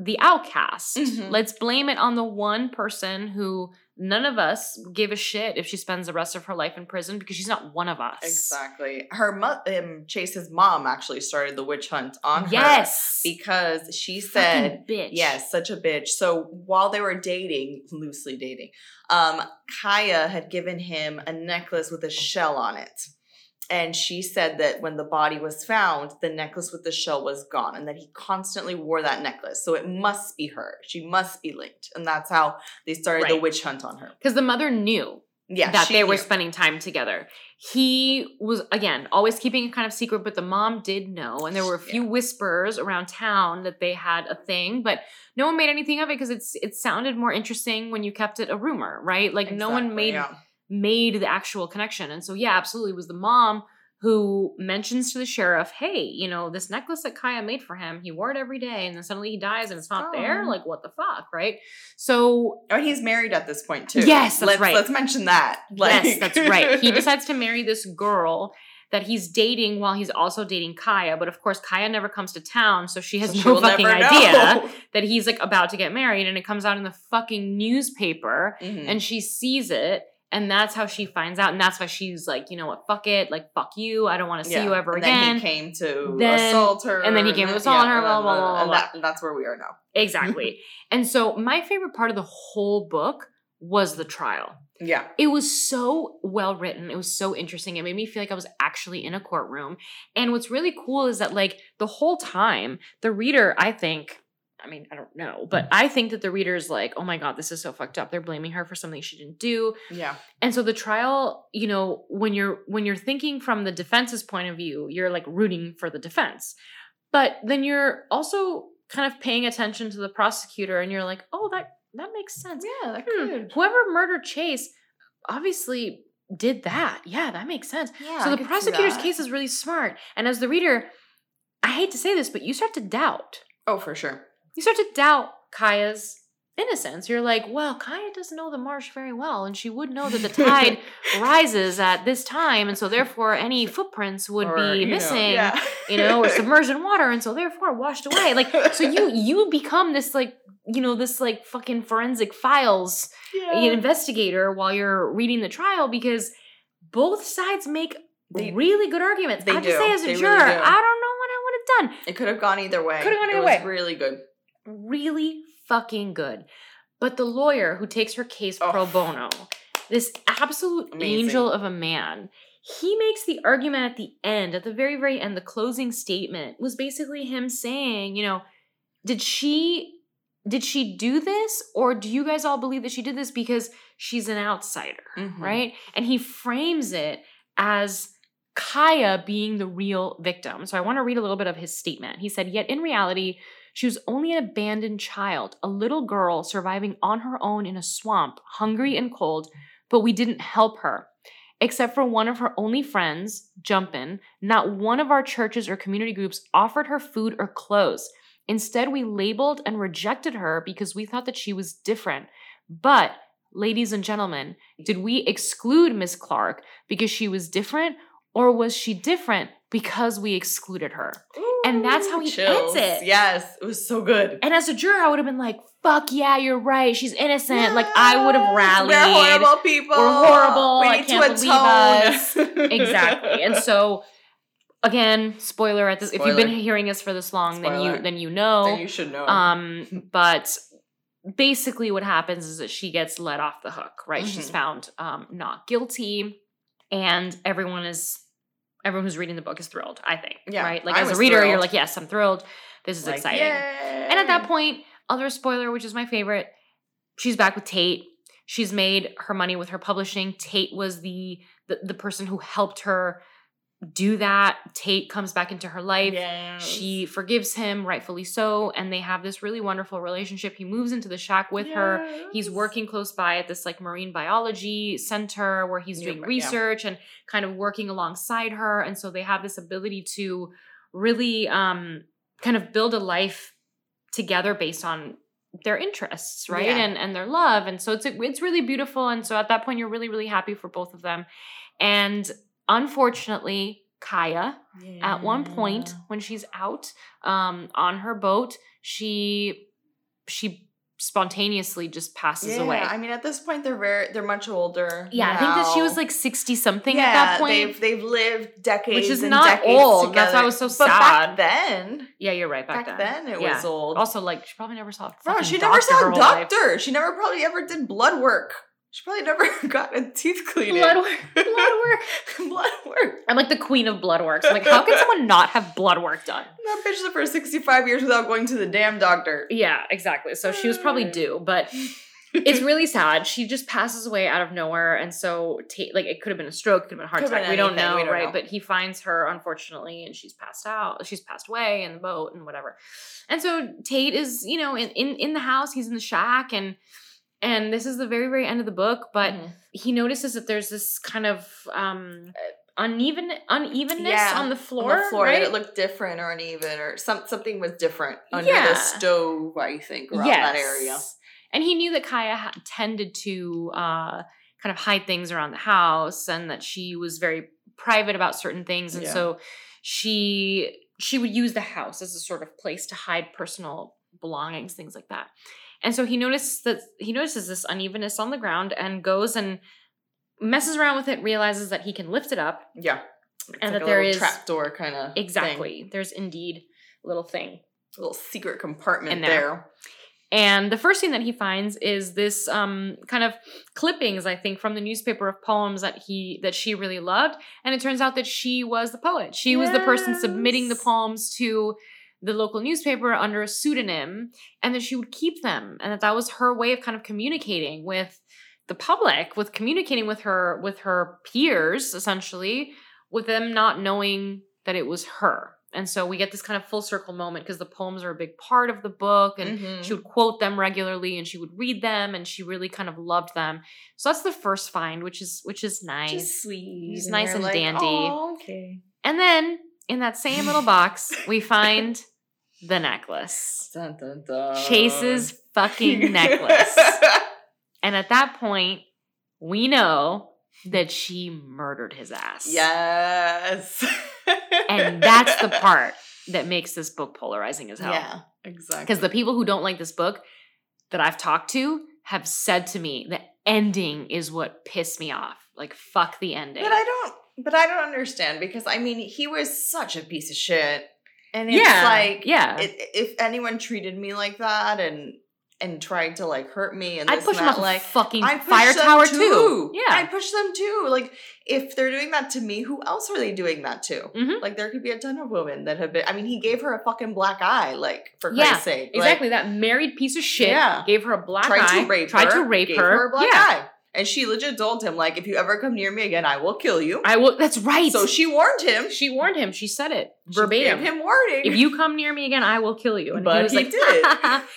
[SPEAKER 2] the outcast.
[SPEAKER 1] Mhm.
[SPEAKER 2] Let's blame it on the one person who none of us give a shit if she spends the rest of her life in prison because she's not one of us.
[SPEAKER 1] Exactly. Her mo- um, Chase's mom actually started the witch hunt on her
[SPEAKER 2] Yes.
[SPEAKER 1] because she
[SPEAKER 2] Fucking
[SPEAKER 1] said
[SPEAKER 2] bitch.
[SPEAKER 1] Yes, such a bitch. So while they were dating, loosely dating, um, Kya had given him a necklace with a shell on it. And she said that when the body was found, the necklace with the shell was gone and that he constantly wore that necklace. So it must be her. She must be linked. And that's how they started the witch hunt on her.
[SPEAKER 2] Because the mother knew
[SPEAKER 1] Yeah.
[SPEAKER 2] that they were spending time together. He was, again, always keeping it kind of secret, but the mom did know. And there were a few
[SPEAKER 1] Yeah.
[SPEAKER 2] whispers around town that they had a thing, but no one made anything of it because it's it sounded more interesting when you kept it a rumor, right? Like no one made
[SPEAKER 1] yeah.
[SPEAKER 2] Made the actual connection. And so, yeah, absolutely, it was the mom who mentions to the sheriff, "Hey, you know, this necklace that Kya made for him, he wore it every day, and then suddenly he dies and it's not there. Like, what the fuck, right?" So,
[SPEAKER 1] Oh, he's married at this point too.
[SPEAKER 2] Yes, that's
[SPEAKER 1] let's,
[SPEAKER 2] right.
[SPEAKER 1] Let's mention that.
[SPEAKER 2] yes, that's right. He decides to marry this girl that he's dating while he's also dating Kya. But of course, Kya never comes to town, so she has
[SPEAKER 1] So
[SPEAKER 2] no fucking idea that he's like about to get married, and it comes out in the fucking newspaper
[SPEAKER 1] Mhm.
[SPEAKER 2] and she sees it and that's how she finds out and that's why she's like you know what? Fuck it. Like fuck you. I don't want to see
[SPEAKER 1] Yeah.
[SPEAKER 2] you ever
[SPEAKER 1] and
[SPEAKER 2] again
[SPEAKER 1] Then he came to
[SPEAKER 2] Then-
[SPEAKER 1] assault her,
[SPEAKER 2] and then he came to assault her,
[SPEAKER 1] and
[SPEAKER 2] blah,
[SPEAKER 1] then-
[SPEAKER 2] blah, blah,
[SPEAKER 1] and
[SPEAKER 2] blah,
[SPEAKER 1] that- that's where we are now.
[SPEAKER 2] exactly. And so my favorite part of the whole book was the trial.
[SPEAKER 1] Yeah,
[SPEAKER 2] it was so well written. It was so interesting. It made me feel like i was actually in a courtroom. And what's really cool is that like the whole time the reader i think I mean, I don't know, but I think that the reader is like, oh my God, this is so fucked up. They're blaming her for something she didn't do.
[SPEAKER 1] yeah,
[SPEAKER 2] And so the trial, you know, when you're when you're thinking from the defense's point of view, you're like rooting for the defense. But then you're also kind of paying attention to the prosecutor and you're like, "Oh, that that makes sense.
[SPEAKER 1] yeah. That
[SPEAKER 2] Hmm,
[SPEAKER 1] could.
[SPEAKER 2] Whoever murdered Chase obviously did that. Yeah, that makes sense."
[SPEAKER 1] Yeah,
[SPEAKER 2] so the prosecutor's case is really smart. And as the reader, I hate to say this, but you start to doubt
[SPEAKER 1] Oh, for sure.
[SPEAKER 2] You start to doubt Kya's innocence. You're like, well, Kaya doesn't know the marsh very well, and she would know that the tide rises at this time, and so therefore any footprints would
[SPEAKER 1] Or,
[SPEAKER 2] be
[SPEAKER 1] you know,
[SPEAKER 2] missing,
[SPEAKER 1] yeah.
[SPEAKER 2] you know, or submerged in water, and so therefore washed away. Like, so you you become this like you know this like fucking forensic files
[SPEAKER 1] yeah.
[SPEAKER 2] investigator while you're reading the trial because both sides make
[SPEAKER 1] They-
[SPEAKER 2] really good arguments.
[SPEAKER 1] they
[SPEAKER 2] I have to
[SPEAKER 1] do.
[SPEAKER 2] say, as a
[SPEAKER 1] They really
[SPEAKER 2] juror,
[SPEAKER 1] do.
[SPEAKER 2] I don't know what I would have done.
[SPEAKER 1] It could have gone either way.
[SPEAKER 2] Could have gone
[SPEAKER 1] It
[SPEAKER 2] either
[SPEAKER 1] was
[SPEAKER 2] way.
[SPEAKER 1] Really good.
[SPEAKER 2] Really fucking good. But the lawyer who takes her case pro
[SPEAKER 1] Oh.
[SPEAKER 2] bono, this absolute
[SPEAKER 1] Amazing.
[SPEAKER 2] angel of a man, he makes the argument at the end, at the very, very end, the closing statement was basically him saying, you know, did she did she do this or do you guys all believe that she did this because she's an outsider
[SPEAKER 1] Mhm.
[SPEAKER 2] right and he frames it as Kya being the real victim. So I want to read a little bit of his statement. He said, Yet in reality, She was only an abandoned child, a little girl surviving on her own in a swamp, hungry and cold, but we didn't help her. Except for one of her only friends, Jumpin, not one of our churches or community groups offered her food or clothes. Instead, we labeled and rejected her because we thought that she was different. But, ladies and gentlemen, did we exclude Miss Clark because she was different, or was she different because we excluded her? And that's how he ends it.
[SPEAKER 1] Yes, it was so good.
[SPEAKER 2] And as a juror, I would have been like, fuck yeah, you're right. She's innocent. Like, I would have
[SPEAKER 1] Yes,
[SPEAKER 2] rallied.
[SPEAKER 1] We're horrible people.
[SPEAKER 2] We're horrible.
[SPEAKER 1] We
[SPEAKER 2] I
[SPEAKER 1] need
[SPEAKER 2] can't believe us. exactly. And so, again, spoiler at this. If you've been hearing us for this long, then you then you know.
[SPEAKER 1] then you should know.
[SPEAKER 2] Um, but basically, what happens is that she gets let off the hook. Right? She's
[SPEAKER 1] Mhm.
[SPEAKER 2] found um, not guilty, and everyone is everyone who's reading the book is thrilled. I think.
[SPEAKER 1] Yeah,
[SPEAKER 2] Right? Like
[SPEAKER 1] I
[SPEAKER 2] as a reader, you're like, yes, I'm thrilled. This is
[SPEAKER 1] Like,
[SPEAKER 2] exciting. And at that point, other spoiler, which is my favorite, she's back with Tate. She's made her money with her publishing. Tate was the the, the person who helped her do that. Tate comes back into her life.
[SPEAKER 1] Yes.
[SPEAKER 2] She forgives him, rightfully so, and they have this really wonderful relationship. He moves into the shack with her. He's working close by at this like marine biology center where he's doing
[SPEAKER 1] yeah.
[SPEAKER 2] research and kind of working alongside her. And so they have this ability to really um, kind of build a life together based on their interests, right?
[SPEAKER 1] Yeah.
[SPEAKER 2] And and their love. And so it's it's really beautiful. And so at that point, you're really really happy for both of them. And unfortunately, Kya at one point when she's out um, on her boat, she she spontaneously just passes
[SPEAKER 1] yeah,
[SPEAKER 2] away.
[SPEAKER 1] I mean, at this point, they're very, they're much older.
[SPEAKER 2] yeah, I think that she was like sixty something
[SPEAKER 1] yeah,
[SPEAKER 2] at that point.
[SPEAKER 1] They've they've lived decades,
[SPEAKER 2] Which is
[SPEAKER 1] and
[SPEAKER 2] not
[SPEAKER 1] decades
[SPEAKER 2] old. That's why I was so
[SPEAKER 1] But
[SPEAKER 2] sad.
[SPEAKER 1] back then,
[SPEAKER 2] yeah, you're right. Back,
[SPEAKER 1] back,
[SPEAKER 2] then,
[SPEAKER 1] then, it
[SPEAKER 2] Yeah.
[SPEAKER 1] was old.
[SPEAKER 2] Also, like she probably never saw. A
[SPEAKER 1] Bro, she never saw a doctor. She never probably ever did blood work. She probably never got a teeth cleaning.
[SPEAKER 2] Blood work. Blood work.
[SPEAKER 1] blood work.
[SPEAKER 2] I'm like the queen of blood work. So I'm like, how can someone not have blood work done?
[SPEAKER 1] That bitch lived for 65 years without going to the damn doctor.
[SPEAKER 2] Yeah, exactly. So she was probably uh. due, but it's really sad. She just passes away out of nowhere, and so Tate, like it could have been a stroke, could have been a heart
[SPEAKER 1] Could've
[SPEAKER 2] attack. We don't know,
[SPEAKER 1] we don't
[SPEAKER 2] right?
[SPEAKER 1] know.
[SPEAKER 2] But he finds her unfortunately, and she's passed out. She's passed away in the boat and whatever. And so Tate is, you know, in in, in the house. He's in the shack, and and this is the very very end of the book. But
[SPEAKER 1] Mhm.
[SPEAKER 2] he notices that there's this kind of um uneven unevenness
[SPEAKER 1] Yeah,
[SPEAKER 2] on the floor.
[SPEAKER 1] on the floor,
[SPEAKER 2] right?
[SPEAKER 1] it looked different or uneven or some something was different under
[SPEAKER 2] Yeah.
[SPEAKER 1] the stove. I think around that area.
[SPEAKER 2] And he knew that Kya tended to uh, kind of hide things around the house and that she was very private about certain things. And
[SPEAKER 1] Yeah.
[SPEAKER 2] so she she would use the house as a sort of place to hide personal belongings, things like that. And so he notices that he notices this unevenness on the ground and goes and messes around with it, realizes that he can lift it up.
[SPEAKER 1] Yeah,
[SPEAKER 2] And that
[SPEAKER 1] a
[SPEAKER 2] there is-
[SPEAKER 1] kind of
[SPEAKER 2] Exactly. There's indeed a little thing.
[SPEAKER 1] a little secret compartment
[SPEAKER 2] there.
[SPEAKER 1] there.
[SPEAKER 2] And the first thing that he finds is this um, kind of clippings, I think, from the newspaper of poems that he that she really loved. And it turns out that she was the poet. She was the person submitting the poems to the local newspaper under a pseudonym, and that she would keep them, and that that was her way of kind of communicating with the public, with communicating with her with her peers, essentially, with them not knowing that it was her. And so we get this kind of full circle moment because the poems are a big part of the book, and
[SPEAKER 1] Mhm.
[SPEAKER 2] she would quote them regularly and she would read them and she really kind of loved them so that's the first find which is which is nice
[SPEAKER 1] Just sweet.
[SPEAKER 2] Nice and
[SPEAKER 1] like,
[SPEAKER 2] dandy.
[SPEAKER 1] "Oh, okay.
[SPEAKER 2] and then in that same little box we find the necklace
[SPEAKER 1] Dun, dun, dun.
[SPEAKER 2] chase's fucking necklace and at that point we know that she murdered his ass
[SPEAKER 1] yes.
[SPEAKER 2] and that's the part that makes this book polarizing as hell
[SPEAKER 1] Yeah, exactly.
[SPEAKER 2] because the people who don't like this book that I've talked to have said to me the ending is what pissed me off. Like fuck the ending.
[SPEAKER 1] But I don't. But I don't understand because I mean he was such a piece of shit, and it's
[SPEAKER 2] yeah,
[SPEAKER 1] like
[SPEAKER 2] yeah,
[SPEAKER 1] i- if anyone treated me like that and and tried to like hurt me and
[SPEAKER 2] I'd
[SPEAKER 1] this
[SPEAKER 2] push
[SPEAKER 1] and
[SPEAKER 2] them
[SPEAKER 1] that, like
[SPEAKER 2] fucking
[SPEAKER 1] I
[SPEAKER 2] fire tower
[SPEAKER 1] too.
[SPEAKER 2] too. Yeah,
[SPEAKER 1] I push them too. Like if they're doing that to me, who else are they doing that to?
[SPEAKER 2] Mhm.
[SPEAKER 1] Like there could be a ton of women that have been. I mean, he gave her a fucking black eye. Like for
[SPEAKER 2] Yeah,
[SPEAKER 1] Christ's sake, Like,
[SPEAKER 2] exactly. that married piece of shit
[SPEAKER 1] Yeah.
[SPEAKER 2] gave her a black eye.
[SPEAKER 1] tried
[SPEAKER 2] eye.
[SPEAKER 1] to rape
[SPEAKER 2] tried
[SPEAKER 1] her.
[SPEAKER 2] to rape
[SPEAKER 1] gave
[SPEAKER 2] her.
[SPEAKER 1] a black
[SPEAKER 2] yeah,
[SPEAKER 1] eye. And she legit told him, like, if you ever come near me again, I will kill you.
[SPEAKER 2] I will. That's right.
[SPEAKER 1] so she warned him.
[SPEAKER 2] she warned him. She said it
[SPEAKER 1] She
[SPEAKER 2] verbatim.
[SPEAKER 1] gave him warning.
[SPEAKER 2] if you come near me again, I will kill you. And
[SPEAKER 1] But
[SPEAKER 2] he was
[SPEAKER 1] he
[SPEAKER 2] like,
[SPEAKER 1] did.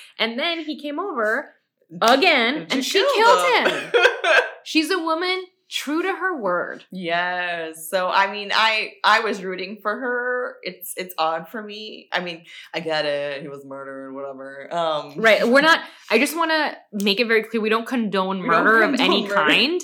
[SPEAKER 2] and then he came over again, and she killed him. She's a woman true to her word.
[SPEAKER 1] yes. So I mean, I I was rooting for her. It's it's odd for me. I mean, I get it. He was murdered, whatever. Um
[SPEAKER 2] Right. We're not, I just want to make it very clear we don't condone
[SPEAKER 1] We don't
[SPEAKER 2] murder of any
[SPEAKER 1] murder.
[SPEAKER 2] kind.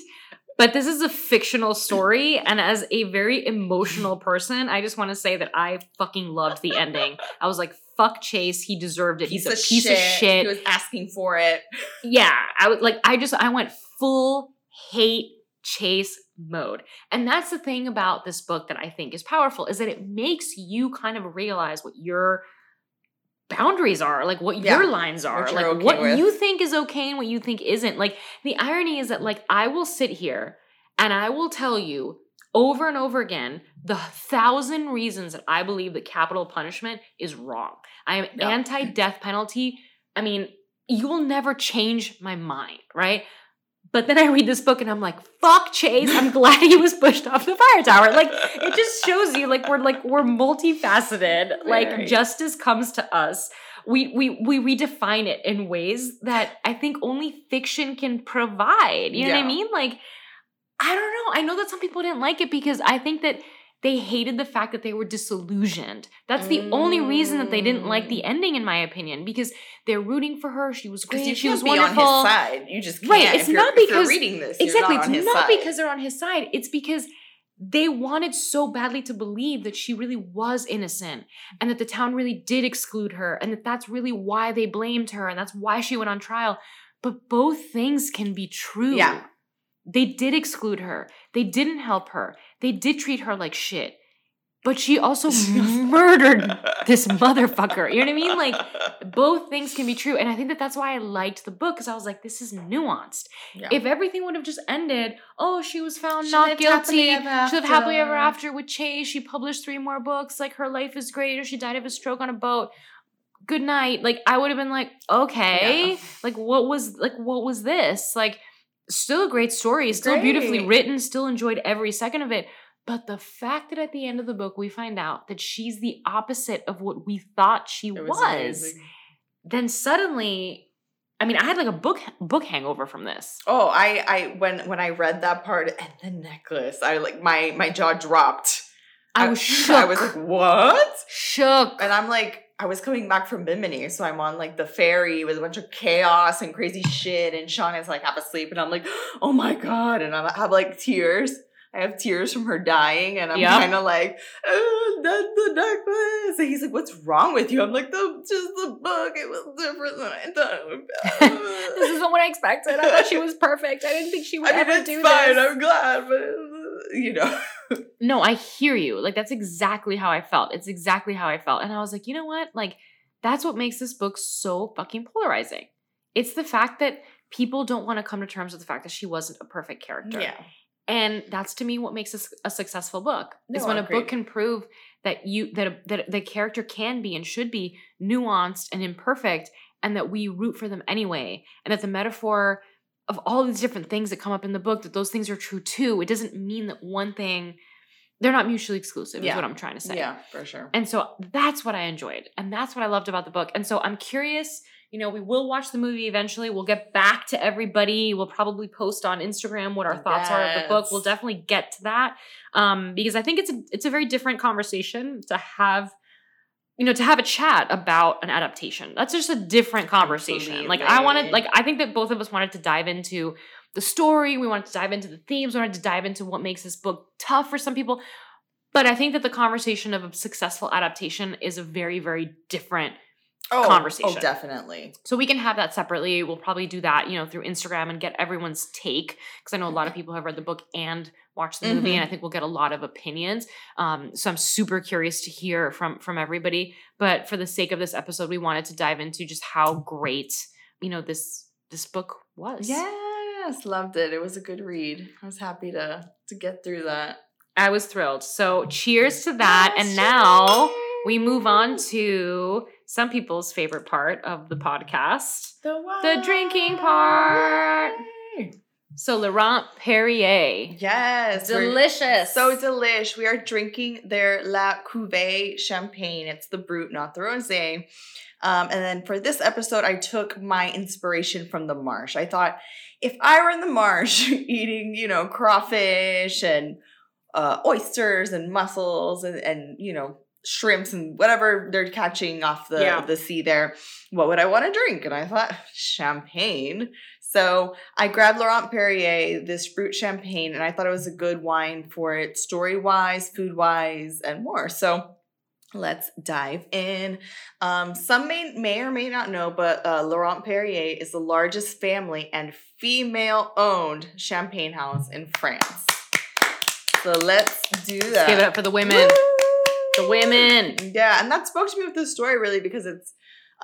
[SPEAKER 2] But this is a fictional story. And as a very emotional person, I just want to say that I fucking loved the ending. I was like, fuck Chase. He deserved it.
[SPEAKER 1] Piece
[SPEAKER 2] He's a piece of shit.
[SPEAKER 1] He was asking for it.
[SPEAKER 2] yeah. I was like, I just, I went full hate chase mode. And that's the thing about this book that I think is powerful is that it makes you kind of realize what your boundaries are, like what
[SPEAKER 1] Yeah.
[SPEAKER 2] your lines are,
[SPEAKER 1] What
[SPEAKER 2] like
[SPEAKER 1] okay
[SPEAKER 2] what
[SPEAKER 1] with.
[SPEAKER 2] you think is okay and what you think isn't. Like the irony is that like I will sit here and I will tell you over and over again the thousand reasons that I believe that capital punishment is wrong. I am
[SPEAKER 1] Yeah.
[SPEAKER 2] anti death penalty. I mean, you will never change my mind, right? But then I read this book and I'm like, fuck Chase. I'm glad he was pushed off the fire tower. Like it just shows you like we're like we're multifaceted. Like justice comes to us. We we we redefine it in ways that I think only fiction can provide. You know what I mean? Like I don't know. I know that some people didn't like it because I think that they hated the fact that they were disillusioned. That's the only reason that they didn't like the
[SPEAKER 1] Mm.
[SPEAKER 2] ending, in my opinion, because they're rooting for her. She was great. she was
[SPEAKER 1] be
[SPEAKER 2] wonderful.
[SPEAKER 1] on his side. You just can't.
[SPEAKER 2] Right, it's not because-
[SPEAKER 1] reading this.
[SPEAKER 2] Exactly.
[SPEAKER 1] Not
[SPEAKER 2] it's not
[SPEAKER 1] side.
[SPEAKER 2] because they're on his side. It's because they wanted so badly to believe that she really was innocent and that the town really did exclude her and that that's really why they blamed her and that's why she went on trial. But both things can be true.
[SPEAKER 1] Yeah.
[SPEAKER 2] They did exclude her. They didn't help her. They did treat her like shit. But she also murdered this motherfucker. You know what I mean? Like both things can be true. And I think that that's why I liked the book because I was like, this is nuanced.
[SPEAKER 1] Yeah.
[SPEAKER 2] If everything would have just ended, oh, she was found
[SPEAKER 1] She
[SPEAKER 2] not guilty. She lived happily ever
[SPEAKER 1] after.
[SPEAKER 2] after with Chase. She published three more books. Like her life is great, or she died of a stroke on a boat. Good night. Like I would have been like, okay,
[SPEAKER 1] Yeah.
[SPEAKER 2] like what was like what was this? Like still a great story, still beautifully written, still enjoyed every second of it. But the fact that at the end of the book we find out that she's the opposite of what we thought she was,
[SPEAKER 1] amazing.
[SPEAKER 2] then suddenly, I mean, I had like a book book hangover from this.
[SPEAKER 1] Oh, I I when when I read that part and the necklace, I like my my jaw dropped.
[SPEAKER 2] I was shook.
[SPEAKER 1] I was like, what?
[SPEAKER 2] shook.
[SPEAKER 1] And I'm like, I was coming back from Bimini, so I'm on like the ferry with a bunch of chaos and crazy shit, and Sean is like half asleep, and I'm like, oh my god, and I have like tears. I have tears from her dying, and I'm
[SPEAKER 2] Yep.
[SPEAKER 1] kind of like, oh, that's the necklace. And he's like, what's wrong with you? I'm like, the just the book. It was different than I thought. it would be."
[SPEAKER 2] this isn't what I expected. I thought she was perfect. I didn't think she would
[SPEAKER 1] I mean,
[SPEAKER 2] ever
[SPEAKER 1] it's
[SPEAKER 2] do
[SPEAKER 1] fine.
[SPEAKER 2] this.
[SPEAKER 1] I'm glad, but uh, you know,
[SPEAKER 2] No, I hear you. Like that's exactly how I felt. It's exactly how I felt. And I was like, you know what? Like that's what makes this book so fucking polarizing. It's the fact that people don't want to come to terms with the fact that she wasn't a perfect character.
[SPEAKER 1] yeah,
[SPEAKER 2] And that's to me what makes this a successful book. is when a book can prove that you that a, that the character can be and should be nuanced and imperfect and that we root for them anyway and that the metaphor of all these different things that come up in the book that those things are true too. It doesn't mean that one thing they're not mutually exclusive is what I'm trying to say.
[SPEAKER 1] yeah, for sure.
[SPEAKER 2] And so that's what I enjoyed. And that's what I loved about the book. And so I'm curious, you know, we will watch the movie eventually. We'll get back to everybody. We'll probably post on Instagram what our thoughts are of the book. We'll definitely get to that. Um, because I think it's a it's a very different conversation to have you know, to have a chat about an adaptation. That's just a different conversation. Like I wanted like I think that both of us wanted to dive into the story, we wanted to dive into the themes, we wanted to dive into what makes this book tough for some people. But I think that the conversation of a successful adaptation is a very, very different.
[SPEAKER 1] Oh,
[SPEAKER 2] conversation.
[SPEAKER 1] Oh, definitely.
[SPEAKER 2] So we can have that separately. We'll probably do that, you know, through Instagram and get everyone's take because I know a lot of people have read the book and watched the movie,
[SPEAKER 1] Mhm.
[SPEAKER 2] and I think we'll get a lot of opinions. Um, so I'm super curious to hear from from everybody. But for the sake of this episode, we wanted to dive into just how great, you know, this this book was.
[SPEAKER 1] Yes, loved it. It was a good read. I was happy to to get through that.
[SPEAKER 2] I was thrilled. So cheers to that. And now we move on to some people's favorite part of the podcast.
[SPEAKER 1] the,
[SPEAKER 2] the drinking part. So Laurent Perrier.
[SPEAKER 1] Yes.
[SPEAKER 2] Delicious.
[SPEAKER 1] So delish. We are drinking their La Cuvée champagne. It's the brut, not the rosé. Um, and then for this episode, I took my inspiration from the marsh. I thought if I were in the marsh eating, you know, crawfish and uh, oysters and mussels and, and, you know, shrimps and whatever they're catching off the,
[SPEAKER 2] Yeah.
[SPEAKER 1] the sea there, what would I want to drink? And I thought, champagne. So I grabbed Laurent Perrier, this brut champagne, and I thought it was a good wine for it, story wise, food wise, and more. So let's dive in. Um, some may, may or may not know, but uh, Laurent Perrier is the largest family and female owned champagne house in France. So let's do that.
[SPEAKER 2] Give it up for the women. The women.
[SPEAKER 1] Yeah, and that spoke to me with this story really because it's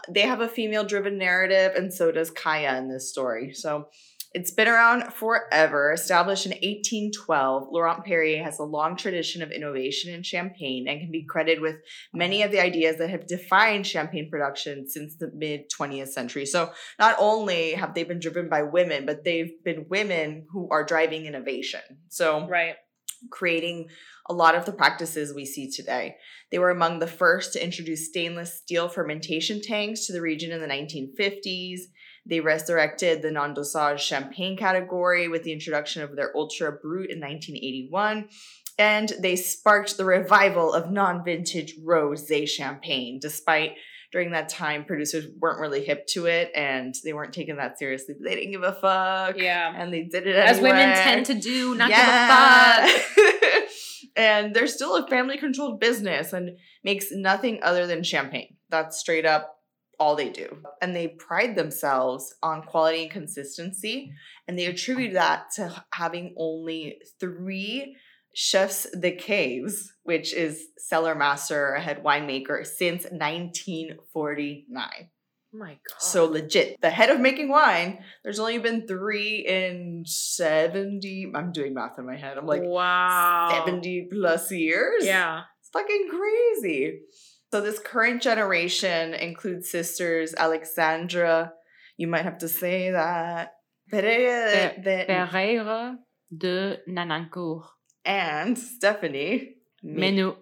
[SPEAKER 1] they have a female driven narrative and so does Kya in this story. So it's been around forever. Established in 1812, Laurent Perrier has a long tradition of innovation in champagne and can be credited with many of the ideas that have defined champagne production since the mid 20th century. So not only have they been driven by women, but they've been women who are driving innovation. So
[SPEAKER 2] Right.
[SPEAKER 1] Creating a lot of the practices we see today. They were among the first to introduce stainless steel fermentation tanks to the region in the 1950s. They resurrected the non dosage champagne category with the introduction of their Ultra Brut in 1981. And they sparked the revival of non vintage rose champagne, despite during that time producers weren't really hip to it and they weren't taking that seriously. They didn't give a fuck.
[SPEAKER 2] Yeah.
[SPEAKER 1] And they did it
[SPEAKER 2] As women tend to do, not give a fuck.
[SPEAKER 1] And they're still a family controlled business and makes nothing other than champagne. That's straight up all they do. And they pride themselves on quality and consistency. And they attribute that to having only three chefs de caves, which is cellar master, head winemaker, since 1949.
[SPEAKER 2] Oh my god.
[SPEAKER 1] So legit. The head of making wine, there's only been three in 70. I'm doing math in my head. I'm like
[SPEAKER 2] wow.
[SPEAKER 1] 70 plus years.
[SPEAKER 2] Yeah.
[SPEAKER 1] It's fucking crazy. So this current generation includes sisters Alexandra. You might have to say that. Pereira de-
[SPEAKER 2] Pereira de Nonancourt.
[SPEAKER 1] And Stephanie.
[SPEAKER 2] Meneux.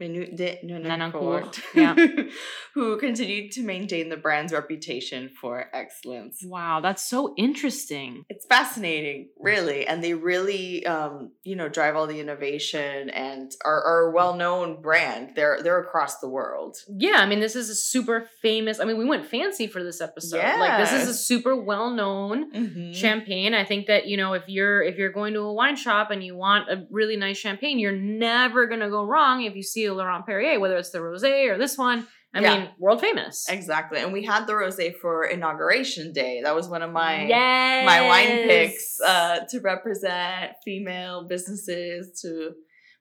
[SPEAKER 1] Meneux de
[SPEAKER 2] Nonancourt,
[SPEAKER 1] who continued to maintain the brand's reputation for excellence.
[SPEAKER 2] Wow, that's so interesting.
[SPEAKER 1] It's fascinating, really, and they really, um, you know, drive all the innovation and are, are a well-known brand. They're they're across the world.
[SPEAKER 2] Yeah, I mean, this is a super famous. I mean, we went fancy for this episode. Like, this is a super well known
[SPEAKER 1] Mm-hmm.
[SPEAKER 2] champagne. I think that you know, if you're if you're going to a wine shop and you want a really nice champagne, you're never gonna go wrong if you see Laurent Perrier, whether it's the rosé or this one. I
[SPEAKER 1] Yeah.
[SPEAKER 2] mean, world famous.
[SPEAKER 1] Exactly, and we had the rosé for inauguration day. That was one of my
[SPEAKER 2] yes.
[SPEAKER 1] my wine picks uh, to represent female businesses to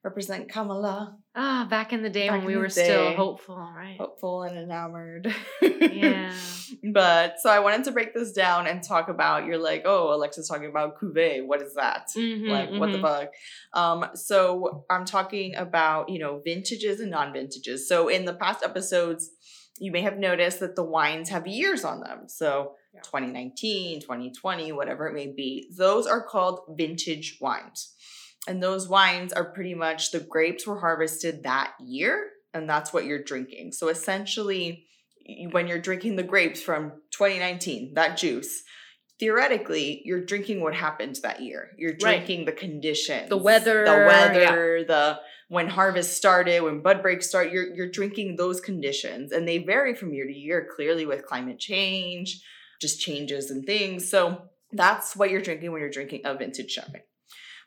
[SPEAKER 1] represent Kamala,
[SPEAKER 2] Ah, back in the day
[SPEAKER 1] Back
[SPEAKER 2] when we were still hopeful, right?
[SPEAKER 1] hopeful and enamored.
[SPEAKER 2] Yeah.
[SPEAKER 1] But so I wanted to break this down and talk about. You're like, oh, Alexa's talking about cuvee. What is that?
[SPEAKER 2] Mhm,
[SPEAKER 1] like what the
[SPEAKER 2] mhm.
[SPEAKER 1] fuck um so i'm talking about you know vintages and non-vintages so in the past episodes you may have noticed that the wines have years on them so
[SPEAKER 2] Yeah.
[SPEAKER 1] 2019 2020 whatever it may be those are called vintage wines and those wines are pretty much the grapes were harvested that year and that's what you're drinking. So essentially when you're drinking the grapes from 2019 that juice theoretically you're drinking what happened that year. You're
[SPEAKER 2] Right.
[SPEAKER 1] drinking the conditions.
[SPEAKER 2] The weather,
[SPEAKER 1] the
[SPEAKER 2] yeah.
[SPEAKER 1] weather the when harvest started when bud breaks start you're you're drinking those conditions and they vary from year to year clearly with climate change just changes and things. So that's what you're drinking when you're drinking a vintage champagne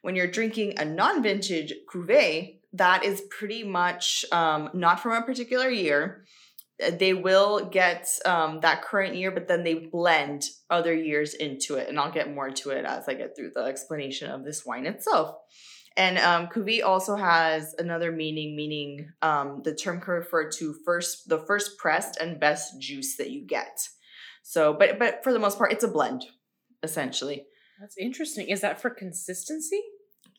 [SPEAKER 1] when you're drinking a non-vintage cuvee that is pretty much um, not from a particular year Uh, they will get um, that current year, but then they blend other years into it. And I'll get more to it as I get through the explanation of this wine itself. And um, cuvee also has another meaning, meaning um, the term can refer to first the first pressed and best juice that you get. So, but but for the most part, it's a blend, essentially.
[SPEAKER 2] That's interesting. Is that for consistency?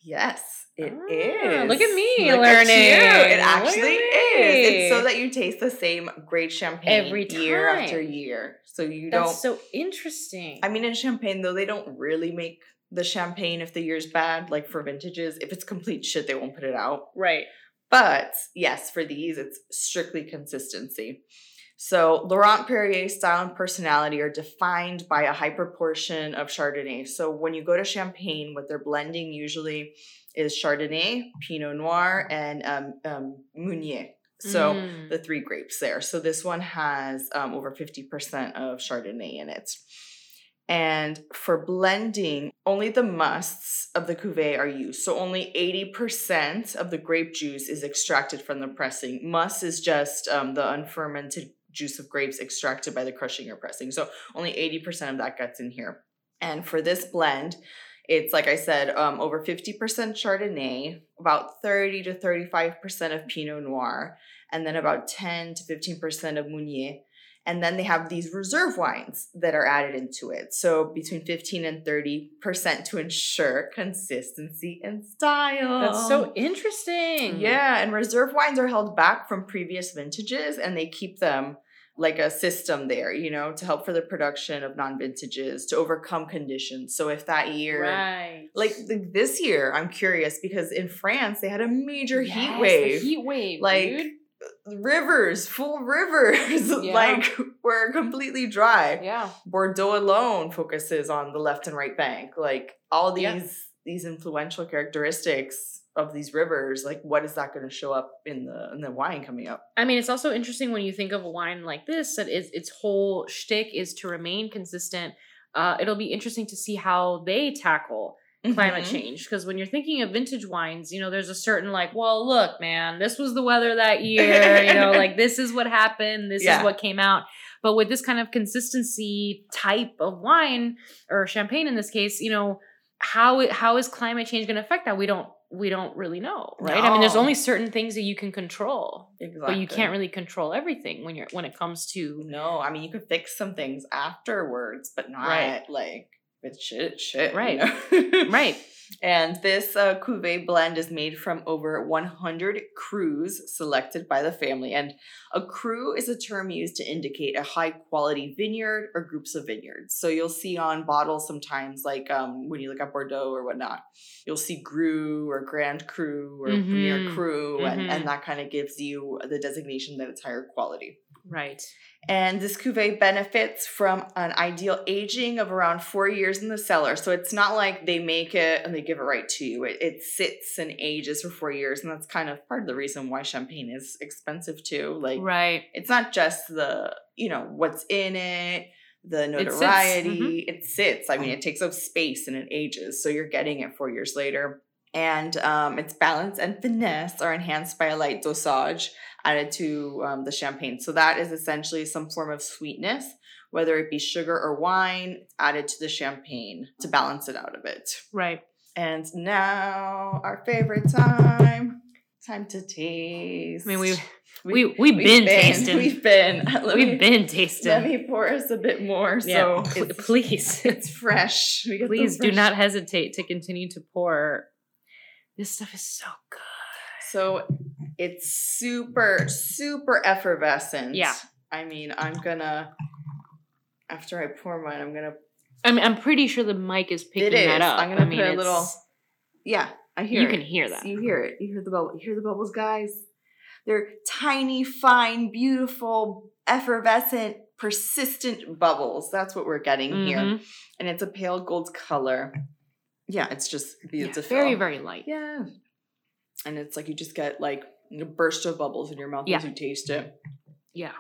[SPEAKER 1] Yes, it
[SPEAKER 2] Ah,
[SPEAKER 1] is.
[SPEAKER 2] look at me
[SPEAKER 1] Look
[SPEAKER 2] learning.
[SPEAKER 1] you. It actually is. It's so that you taste the same great champagne
[SPEAKER 2] Every
[SPEAKER 1] year after year. So you
[SPEAKER 2] That's
[SPEAKER 1] don't.
[SPEAKER 2] so interesting.
[SPEAKER 1] I mean, in champagne though, they don't really make the champagne if the year's bad, like for vintages. If it's complete shit, they won't put it out.
[SPEAKER 2] Right.
[SPEAKER 1] But yes, for these, it's strictly consistency. So Laurent Perrier style and personality are defined by a high proportion of Chardonnay. So when you go to Champagne, what they're blending usually is Chardonnay, Pinot Noir, and um, um, Meunier. So
[SPEAKER 2] Mm.
[SPEAKER 1] the three grapes there. So this one has um, over 50% of Chardonnay in it. And for blending, only the musts of the cuvee are used. So only 80% of the grape juice is extracted from the pressing. Must is just um, the unfermented juice of grapes extracted by the crushing or pressing. So only 80% of that gets in here. And for this blend, it's like I said, um, over 50% Chardonnay, about 30 to 35% of Pinot Noir, and then about 10 to 15% of Meunier. And then they have these reserve wines that are added into it. So between 15 and 30% to ensure consistency and style.
[SPEAKER 2] That's so interesting.
[SPEAKER 1] Yeah, and reserve wines are held back from previous vintages and they keep them like a system there, you know, to help for the production of non-vintages to overcome conditions. So if that year
[SPEAKER 2] Right.
[SPEAKER 1] like the, this year, I'm curious because in France they had a major
[SPEAKER 2] Yes,
[SPEAKER 1] heat wave.
[SPEAKER 2] heat wave.
[SPEAKER 1] like
[SPEAKER 2] dude.
[SPEAKER 1] rivers, full rivers,
[SPEAKER 2] Yeah.
[SPEAKER 1] like were completely dry.
[SPEAKER 2] Yeah.
[SPEAKER 1] Bordeaux alone focuses on the left and right bank. Like all these. These influential characteristics of these rivers, like what is that going to show up in the in the wine coming up?
[SPEAKER 2] I mean, it's also interesting when you think of a wine like this that is its whole shtick is to remain consistent. Uh, it'll be interesting to see how they tackle climate
[SPEAKER 1] Mhm.
[SPEAKER 2] change because when you're thinking of vintage wines, you know, there's a certain like, well, look, man, this was the weather that year. you know, like this is what happened. This
[SPEAKER 1] Yeah.
[SPEAKER 2] is what came out. But with this kind of consistency type of wine or champagne in this case, you know, how it, how is climate change going to affect that? We don't we don't really know, right? I mean, there's only certain things that you can control
[SPEAKER 1] Exactly.
[SPEAKER 2] but you can't really control everything when you're when it comes to
[SPEAKER 1] No, I mean you could fix some things afterwards, but not
[SPEAKER 2] Right.
[SPEAKER 1] like it's shit, shit. you
[SPEAKER 2] Right.
[SPEAKER 1] know?
[SPEAKER 2] right
[SPEAKER 1] And this uh, cuvee blend is made from over 100 crus selected by the family. And a cru is a term used to indicate a high quality vineyard or groups of vineyards. So you'll see on bottles sometimes, like um, when you look at Bordeaux or whatnot, you'll see Cru or Grand Cru or Premier
[SPEAKER 2] Mhm.
[SPEAKER 1] Cru, and,
[SPEAKER 2] Mhm.
[SPEAKER 1] and that kind of gives you the designation that it's higher quality.
[SPEAKER 2] Right
[SPEAKER 1] And this cuvee benefits from an ideal aging of around four years in the cellar. So it's not like they make it and they give it right to you. It, it sits and ages for four years. And that's kind of part of the reason why champagne is expensive too. Like,
[SPEAKER 2] right
[SPEAKER 1] it's not just the, you know, what's in it, the
[SPEAKER 2] sits,
[SPEAKER 1] notoriety. It sits. I mean, it takes up space and it ages. So you're getting it four years later. And um, its balance and finesse are enhanced by a light dosage added to um, the champagne. So that is essentially some form of sweetness, whether it be sugar or wine, added to the champagne to balance it out a bit.
[SPEAKER 2] right
[SPEAKER 1] And now our favorite time. Time to taste.
[SPEAKER 2] i mean we
[SPEAKER 1] We-
[SPEAKER 2] we we've, been, tasting
[SPEAKER 1] We've been. Let
[SPEAKER 2] we've
[SPEAKER 1] me,
[SPEAKER 2] been tasting
[SPEAKER 1] Let me pour us a bit more.
[SPEAKER 2] yeah
[SPEAKER 1] So
[SPEAKER 2] please
[SPEAKER 1] it's fresh. We get the
[SPEAKER 2] please do not hesitate to continue to pour this stuff is so good
[SPEAKER 1] So it's super, super effervescent.
[SPEAKER 2] Yeah.
[SPEAKER 1] I mean, I'm gonna after I pour mine, I'm gonna
[SPEAKER 2] i mean i'm pretty sure the mic is picking
[SPEAKER 1] it is.
[SPEAKER 2] that up
[SPEAKER 1] I'm gonna
[SPEAKER 2] I mean,
[SPEAKER 1] put a little Yeah, I hear
[SPEAKER 2] you
[SPEAKER 1] it.
[SPEAKER 2] can hear that
[SPEAKER 1] You hear it. You hear the bubble. You hear the bubbles, guys. They're tiny, fine, beautiful, effervescent, persistent bubbles. That's what we're getting here.
[SPEAKER 2] Mhm.
[SPEAKER 1] And it's a pale gold color. Yeah, it's just
[SPEAKER 2] Yeah, very very light
[SPEAKER 1] Yeah. And it's like you just get like a burst of bubbles in your mouth
[SPEAKER 2] Yeah.
[SPEAKER 1] as you taste it.
[SPEAKER 2] yeah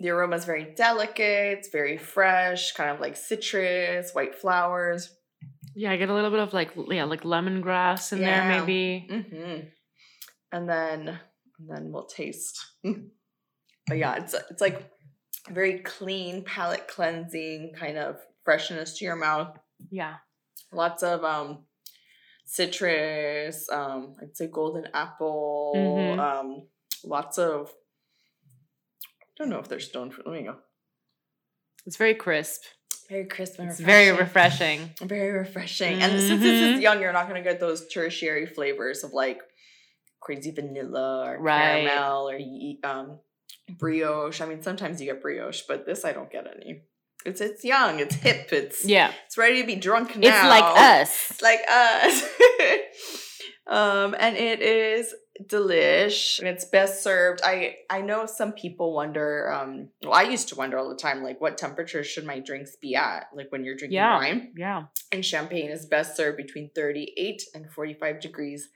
[SPEAKER 1] The aroma is very delicate, it's very fresh, kind of like citrus, white flowers.
[SPEAKER 2] yeah i get a little bit of like yeah like lemongrass in there maybe
[SPEAKER 1] Mm-hmm. And then and then we'll taste. But yeah, it's it's like very clean, palate cleansing kind of freshness to your mouth.
[SPEAKER 2] yeah
[SPEAKER 1] Lots of um citrus, um, I'd say golden apple,
[SPEAKER 2] Mhm.
[SPEAKER 1] um, lots of I don't know if they're stone fruit. Let me go.
[SPEAKER 2] it's very crisp
[SPEAKER 1] Very crisp and
[SPEAKER 2] it's very
[SPEAKER 1] refreshing.
[SPEAKER 2] refreshing
[SPEAKER 1] Very refreshing. And since this is young, you're not going to get those tertiary flavors of like crazy vanilla or
[SPEAKER 2] Right.
[SPEAKER 1] caramel or um, brioche. I mean, sometimes you get brioche, but this I don't get any. It's it's young, it's hip, it's
[SPEAKER 2] Yeah.
[SPEAKER 1] it's ready to be drunk now.
[SPEAKER 2] It's like us.
[SPEAKER 1] It's like us. um, and it is delish and it's best served. I I know some people wonder, um, well, I used to wonder all the time, like what temperature should my drinks be at? Like when you're drinking
[SPEAKER 2] Yeah.
[SPEAKER 1] wine.
[SPEAKER 2] Yeah.
[SPEAKER 1] And champagne is best served between 38 and 45 degrees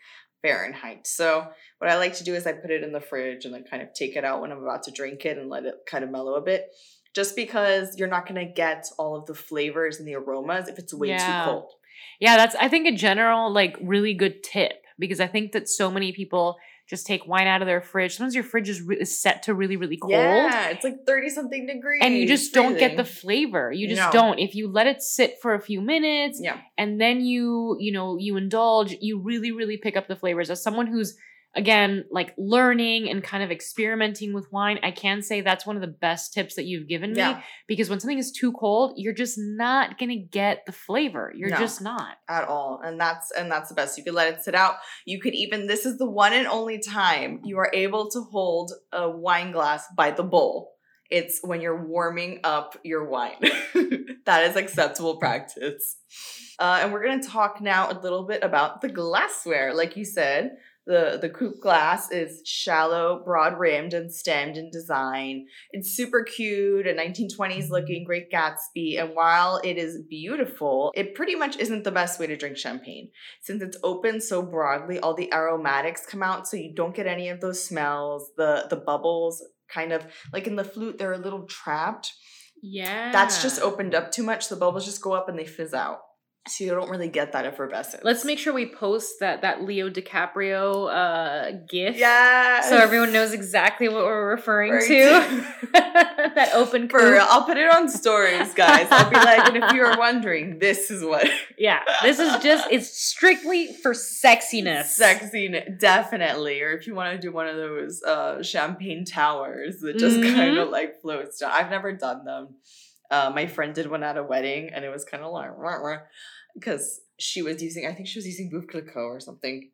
[SPEAKER 1] Fahrenheit. So what I like to do is I put it in the fridge and then kind of take it out when I'm about to drink it and let it kind of mellow a bit. Just because you're not gonna get all of the flavors and the aromas if it's way
[SPEAKER 2] Yeah.
[SPEAKER 1] too cold.
[SPEAKER 2] Yeah, that's I think a general like really good tip because I think that so many people just take wine out of their fridge. Sometimes your fridge is, re- is set to really really cold.
[SPEAKER 1] Yeah, it's like 30 something degrees.
[SPEAKER 2] And you just don't get the flavor. You just
[SPEAKER 1] No.
[SPEAKER 2] don't. If you let it sit for a few minutes
[SPEAKER 1] Yeah.
[SPEAKER 2] and then you, you know, you indulge, you really, really pick up the flavors. As someone who's again like learning and kind of experimenting with wine, I can say that's one of the best tips that you've given me
[SPEAKER 1] Yeah.
[SPEAKER 2] because when something is too cold, you're just not gonna get the flavor. You're
[SPEAKER 1] No.
[SPEAKER 2] just not.
[SPEAKER 1] at all and that's and that's the best you could let it sit out you could even this is the one and only time you are able to hold a wine glass by the bowl it's when you're warming up your wine that is acceptable practice uh, and we're going to talk now a little bit about the glassware like you said the the coupe glass is shallow broad rimmed and stemmed in design it's super cute, a 1920s looking Great Gatsby, and while it is beautiful, it pretty much isn't the best way to drink champagne. Since it's open so broadly, all the aromatics come out, so you don't get any of those smells. The the bubbles kind of like in the flute, they're a little trapped.
[SPEAKER 2] Yeah.
[SPEAKER 1] That's just opened up too much. The bubbles just go up and they fizz out. So you don't really get that effervescence.
[SPEAKER 2] Let's make sure we post that that Leo DiCaprio uh gif.
[SPEAKER 1] yeah.
[SPEAKER 2] So everyone knows exactly what we're referring
[SPEAKER 1] Right.
[SPEAKER 2] to. that open
[SPEAKER 1] For real, I'll put it on stories, guys. I'll be like, and if you are wondering, this is what
[SPEAKER 2] Yeah, this is just it's strictly for sexiness.
[SPEAKER 1] Sexiness, definitely. Or if you want to do one of those uh, champagne towers that just
[SPEAKER 2] Mhm.
[SPEAKER 1] kind of like floats down. I've never done them. Uh, my friend did one at a wedding, and it was kind of like because she was using, I think she was using Veuve Clicquot or something.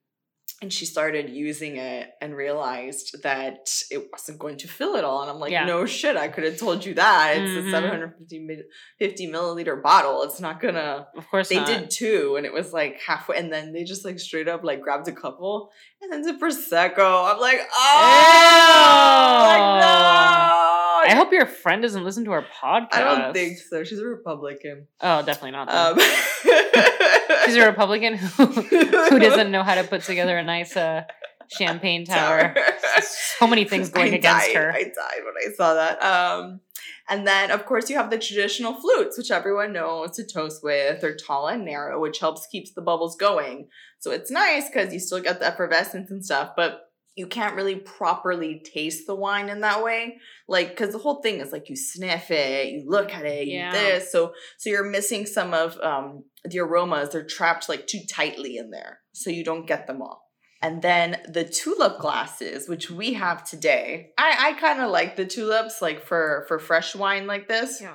[SPEAKER 1] And she started using it and realized that it wasn't going to fill it all. And I'm like,
[SPEAKER 2] Yeah.
[SPEAKER 1] no shit, I could have told you that. It's
[SPEAKER 2] Mhm.
[SPEAKER 1] a 750 milliliter bottle. It's not gonna
[SPEAKER 2] Of course,
[SPEAKER 1] they
[SPEAKER 2] not.
[SPEAKER 1] did two, and it was like halfway, and then they just like straight up like grabbed a couple, and then the prosecco. I'm like, oh, like, no.
[SPEAKER 2] I hope your friend doesn't listen to our podcast.
[SPEAKER 1] I don't think so. She's a Republican.
[SPEAKER 2] Oh, definitely not.
[SPEAKER 1] Um,
[SPEAKER 2] She's a Republican who who doesn't know how to put together a nice uh, champagne tower. So many things going
[SPEAKER 1] I
[SPEAKER 2] against
[SPEAKER 1] died.
[SPEAKER 2] her.
[SPEAKER 1] I died when I saw that. Um, and then of course you have the traditional flutes, which everyone knows to toast with. They're tall and narrow, which helps keeps the bubbles going. So it's nice because you still get the effervescence and stuff, but you can't really properly taste the wine in that way. Like, because the whole thing is like you sniff it, you look at it, you
[SPEAKER 2] Yeah.
[SPEAKER 1] this. So so you're missing some of um the aromas. They're trapped like too tightly in there. So you don't get them all. And then the tulip glasses, which we have today. I, I kind of like the tulips, like for for fresh wine like this.
[SPEAKER 2] Yeah.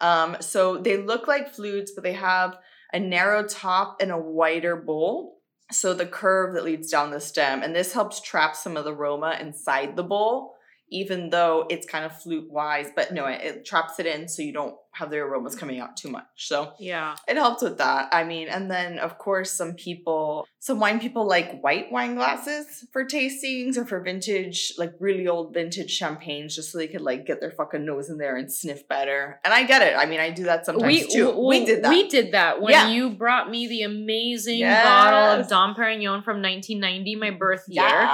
[SPEAKER 1] Um, so they look like flutes, but they have a narrow top and a wider bowl. So the curve that leads down the stem, and this helps trap some of the aroma inside the bowl, even though it's kind of flute wise. But no, it, it traps it in so you don't have the aromas coming out too much. So
[SPEAKER 2] Yeah.
[SPEAKER 1] it helps with that. I mean, and then of course, some people, some wine people like white wine glasses for tastings or for vintage, like really old vintage champagnes, just so they could like get their fucking nose in there and sniff better. And I get it. I mean, I do that sometimes
[SPEAKER 2] We
[SPEAKER 1] too.
[SPEAKER 2] w-
[SPEAKER 1] we did that.
[SPEAKER 2] We did that when
[SPEAKER 1] Yeah.
[SPEAKER 2] you brought me the amazing
[SPEAKER 1] Yes.
[SPEAKER 2] bottle of Dom Perignon from 1990, my birth year.
[SPEAKER 1] Yes.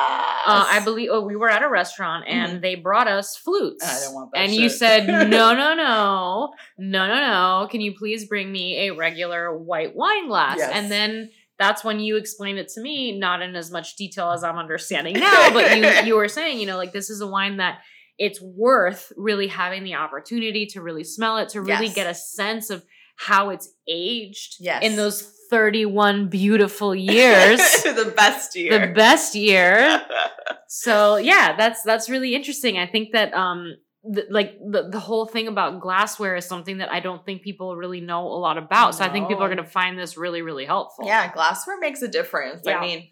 [SPEAKER 2] Uh, I believe oh, we were at a restaurant and they brought us flutes.
[SPEAKER 1] Mm-hmm. I don't want that
[SPEAKER 2] and you
[SPEAKER 1] shit.
[SPEAKER 2] said, no, no, no, no, no, no. Can you please bring me a regular white wine glass?
[SPEAKER 1] Yes.
[SPEAKER 2] And then that's when you explained it to me, not in as much detail as I'm understanding now, but you you were saying, you know, like this is a wine that it's worth really having the opportunity to really smell it, to really
[SPEAKER 1] Yes.
[SPEAKER 2] get a sense of how it's aged
[SPEAKER 1] Yes.
[SPEAKER 2] in those 31 beautiful years.
[SPEAKER 1] the best year.
[SPEAKER 2] the best year so yeah that's that's really interesting i think that um th- like the, the whole thing about glassware is something that i don't think people really know a lot about so i think people are going to find this really really helpful
[SPEAKER 1] Yeah, glassware makes a difference.
[SPEAKER 2] Yeah.
[SPEAKER 1] I mean,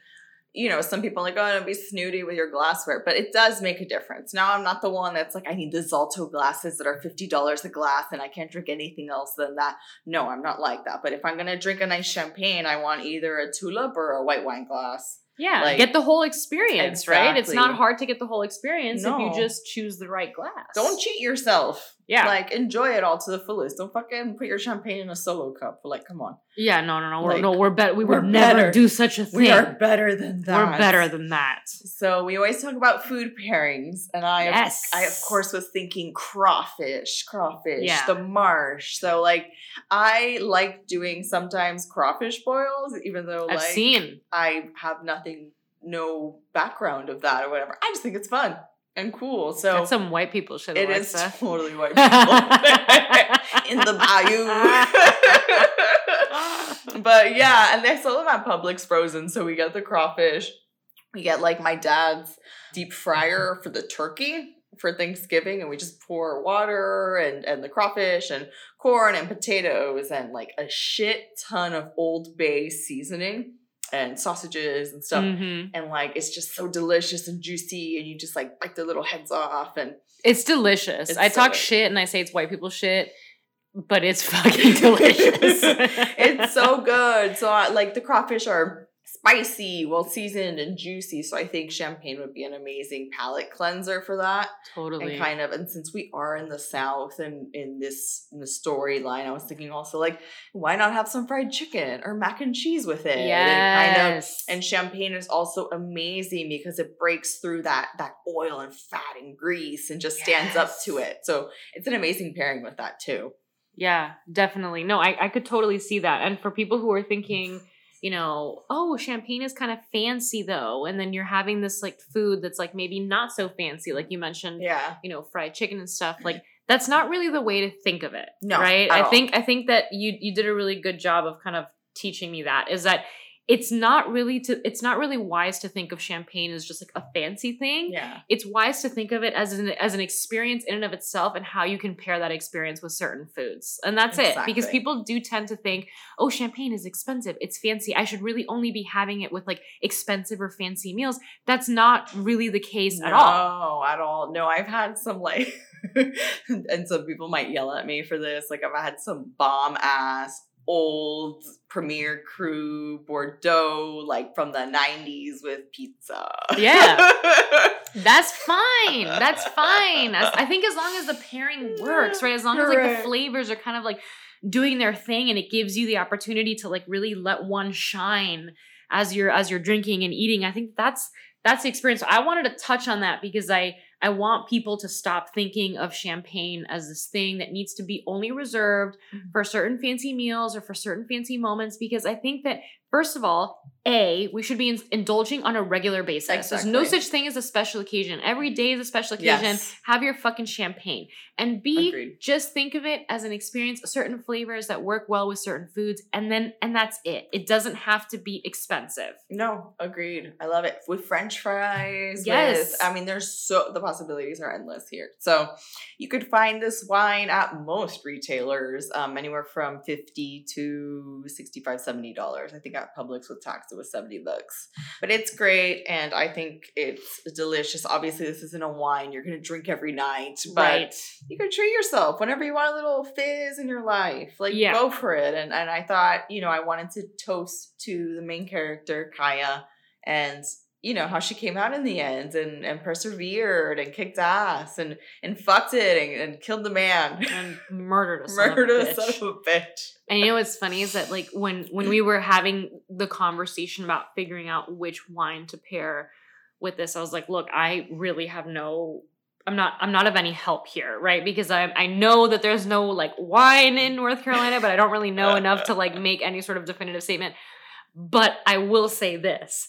[SPEAKER 1] you know, some people are like, oh, don't be snooty with your glassware, but it does make a difference. Now I'm not the one that's like, I need the Zalto glasses that are $50 a glass and I can't drink anything else than that. No, I'm not like that. But if I'm going to drink a nice champagne, I want either a tulip or a white wine glass.
[SPEAKER 2] Yeah,
[SPEAKER 1] Like-
[SPEAKER 2] get the whole experience, right? It's not hard to get the whole experience if you just choose the right glass.
[SPEAKER 1] Don't cheat yourself.
[SPEAKER 2] Yeah.
[SPEAKER 1] Like, enjoy it all to the fullest. Don't fucking put your champagne in a solo cup. Like, come on.
[SPEAKER 2] Yeah, no, no, no. We're,
[SPEAKER 1] Like,
[SPEAKER 2] no, we're better. We
[SPEAKER 1] we're
[SPEAKER 2] would never
[SPEAKER 1] better.
[SPEAKER 2] do such a thing.
[SPEAKER 1] We are better than that.
[SPEAKER 2] We're better than that.
[SPEAKER 1] So we always talk about food pairings, and I,
[SPEAKER 2] Yes.
[SPEAKER 1] I of course was thinking crawfish, crawfish,
[SPEAKER 2] Yeah.
[SPEAKER 1] the marsh. So like, I like doing sometimes crawfish boils, even though
[SPEAKER 2] I've
[SPEAKER 1] like
[SPEAKER 2] seen.
[SPEAKER 1] I have nothing, no background of that or whatever. I just think it's fun and cool. So
[SPEAKER 2] That's some white people shit,
[SPEAKER 1] it is
[SPEAKER 2] Alexa.
[SPEAKER 1] totally white people in the bayou. but yeah, and they sell them at Publix frozen. So we get the crawfish. We get like my dad's deep fryer for the turkey for Thanksgiving, and we just pour water and and the crawfish and corn and potatoes and like a shit ton of Old Bay seasoning and sausages and stuff.
[SPEAKER 2] Mhm.
[SPEAKER 1] And like it's just so delicious and juicy, and you just like bite their little heads off and
[SPEAKER 2] It's delicious.
[SPEAKER 1] It's
[SPEAKER 2] I
[SPEAKER 1] so
[SPEAKER 2] talk
[SPEAKER 1] good.
[SPEAKER 2] shit and I say it's white people shit, but it's fucking delicious.
[SPEAKER 1] it's so good. So I, like the crawfish are spicy, well seasoned and juicy. So I think champagne would be an amazing palate cleanser for that.
[SPEAKER 2] totally.
[SPEAKER 1] And kind of and since we are in the south and in this in the storyline, I was thinking also like why not have some fried chicken or mac and cheese with it? And kind of
[SPEAKER 2] yes.
[SPEAKER 1] and champagne is also amazing because it breaks through that that oil and fat and grease and just stands up to it. So it's an amazing pairing with that too.
[SPEAKER 2] Yeah, definitely. No, I, I could totally see that. And for people who are thinking, you know, oh, champagne is kind of fancy though, and then you're having this like food that's like maybe not so fancy, like you mentioned,
[SPEAKER 1] Yeah.
[SPEAKER 2] you know, fried chicken and stuff. Mm-hmm. Like that's not really the way to think of it.
[SPEAKER 1] No,
[SPEAKER 2] right? I
[SPEAKER 1] all.
[SPEAKER 2] think I think that you you did a really good job of kind of teaching me that is that it's not really to it's not really wise to think of champagne as just like a fancy thing
[SPEAKER 1] Yeah.
[SPEAKER 2] it's wise to think of it as an as an experience in and of itself and how you can pair that experience with certain foods. And that's it. Because people do tend to think, "Oh, champagne is expensive. It's fancy. I should really only be having it with like expensive or fancy meals." That's not really the case at all.
[SPEAKER 1] No, at all. No, I've had some like, and some people might yell at me for this. Like, I've had some bomb ass old Premier Cru Bordeaux, like from the 90s with pizza.
[SPEAKER 2] Yeah. That's fine. That's fine. I think as long as the pairing works, right? As long as like the flavors are kind of like doing their thing and it gives you the opportunity to like really let one shine as you're as you're drinking and eating. I think that's that's the experience. So I wanted to touch on that because I I want people to stop thinking of champagne as this thing that needs to be only reserved
[SPEAKER 1] Mhm.
[SPEAKER 2] for certain fancy meals or for certain fancy moments because I think that first of all, a we should be in- indulging on a regular basis. There's no such thing as a special occasion. Every day is a special occasion.
[SPEAKER 1] Yes.
[SPEAKER 2] Have your fucking champagne. And B,
[SPEAKER 1] Agreed.
[SPEAKER 2] just think of it as an experience, certain flavors that work well with certain foods, and then and that's it. It doesn't have to be expensive.
[SPEAKER 1] No, agreed. I love it. With French fries.
[SPEAKER 2] Yes.
[SPEAKER 1] With, I mean, there's so, the possibilities are endless here. So you could find this wine at most retailers, um, anywhere from 50 to 65 $70. I think at Publix with tax, it was 70 bucks. But it's great. And I think it's delicious. Obviously, this isn't a wine you're going to drink every night, but
[SPEAKER 2] right.
[SPEAKER 1] you can treat yourself whenever you want a little fizz in your life. Like
[SPEAKER 2] Yeah.
[SPEAKER 1] go for it. And and I thought, you know, I wanted to toast to the main character, Kya, and you know, how she came out in the end and and persevered and kicked ass and and fucked it and, and killed the man.
[SPEAKER 2] And murdered a son
[SPEAKER 1] Murdered
[SPEAKER 2] of a
[SPEAKER 1] a son of a bitch.
[SPEAKER 2] And you know what's funny is that like when when we were having the conversation about figuring out which wine to pair with this, I was like, look, I really have no I'm not I'm not of any help here, right? Because I I know that there's no like wine in North Carolina, but I don't really know enough to like make any sort of definitive statement. But I will say this.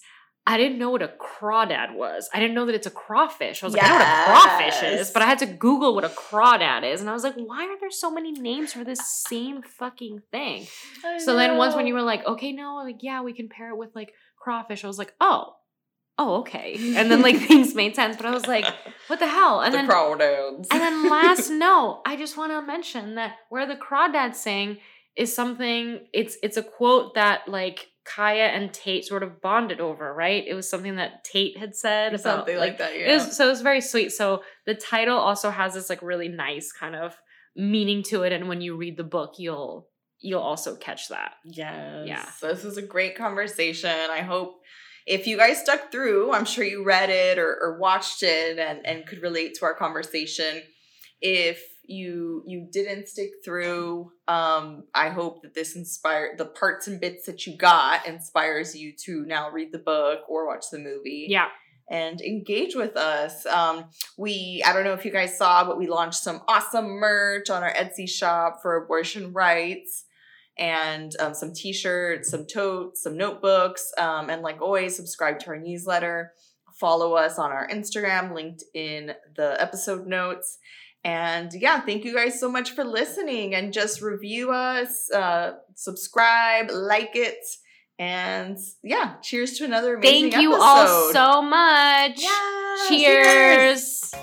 [SPEAKER 2] I didn't know what a crawdad was. I didn't know that it's a crawfish. I was like, I know what a crawfish is, but I had to Google what a crawdad is. And I was like, why are there so many names for this same fucking thing? So then once when you were like, okay, no, like, yeah, we can pair it with like crawfish, I was like, oh, oh, okay. And then like things made sense, but I was like, what the hell? And
[SPEAKER 1] the
[SPEAKER 2] then
[SPEAKER 1] crawdads.
[SPEAKER 2] and then last note, I just want to mention that where the crawdads sing is something, it's it's a quote that like Kya and Tate sort of bonded over, right? It was something that Tate had said about
[SPEAKER 1] Something like, that,
[SPEAKER 2] it
[SPEAKER 1] yeah.
[SPEAKER 2] was, so it was very sweet. So the title also has this like really nice kind of meaning to it, and when you read the book, you'll you'll also catch that.
[SPEAKER 1] Yes.
[SPEAKER 2] Yeah.
[SPEAKER 1] So this is a great conversation. I hope if you guys stuck through, I'm sure you read it or, or watched it and, and could relate to our conversation. If you you didn't stick through, um, I hope that this inspired the parts and bits that you got inspires you to now read the book or watch the movie
[SPEAKER 2] Yeah.
[SPEAKER 1] and engage with us. Um, we, I don't know if you guys saw, but we launched some awesome merch on our Etsy shop for abortion rights and um, some t shirts, some totes, some notebooks. Um, and like always, subscribe to our newsletter. Follow us on our Instagram, linked in the episode notes. And yeah, thank you guys so much for listening and just review us, uh, subscribe, like it. And yeah, cheers to another amazing episode.
[SPEAKER 2] Thank you all so much.
[SPEAKER 1] Yeah.
[SPEAKER 2] Cheers.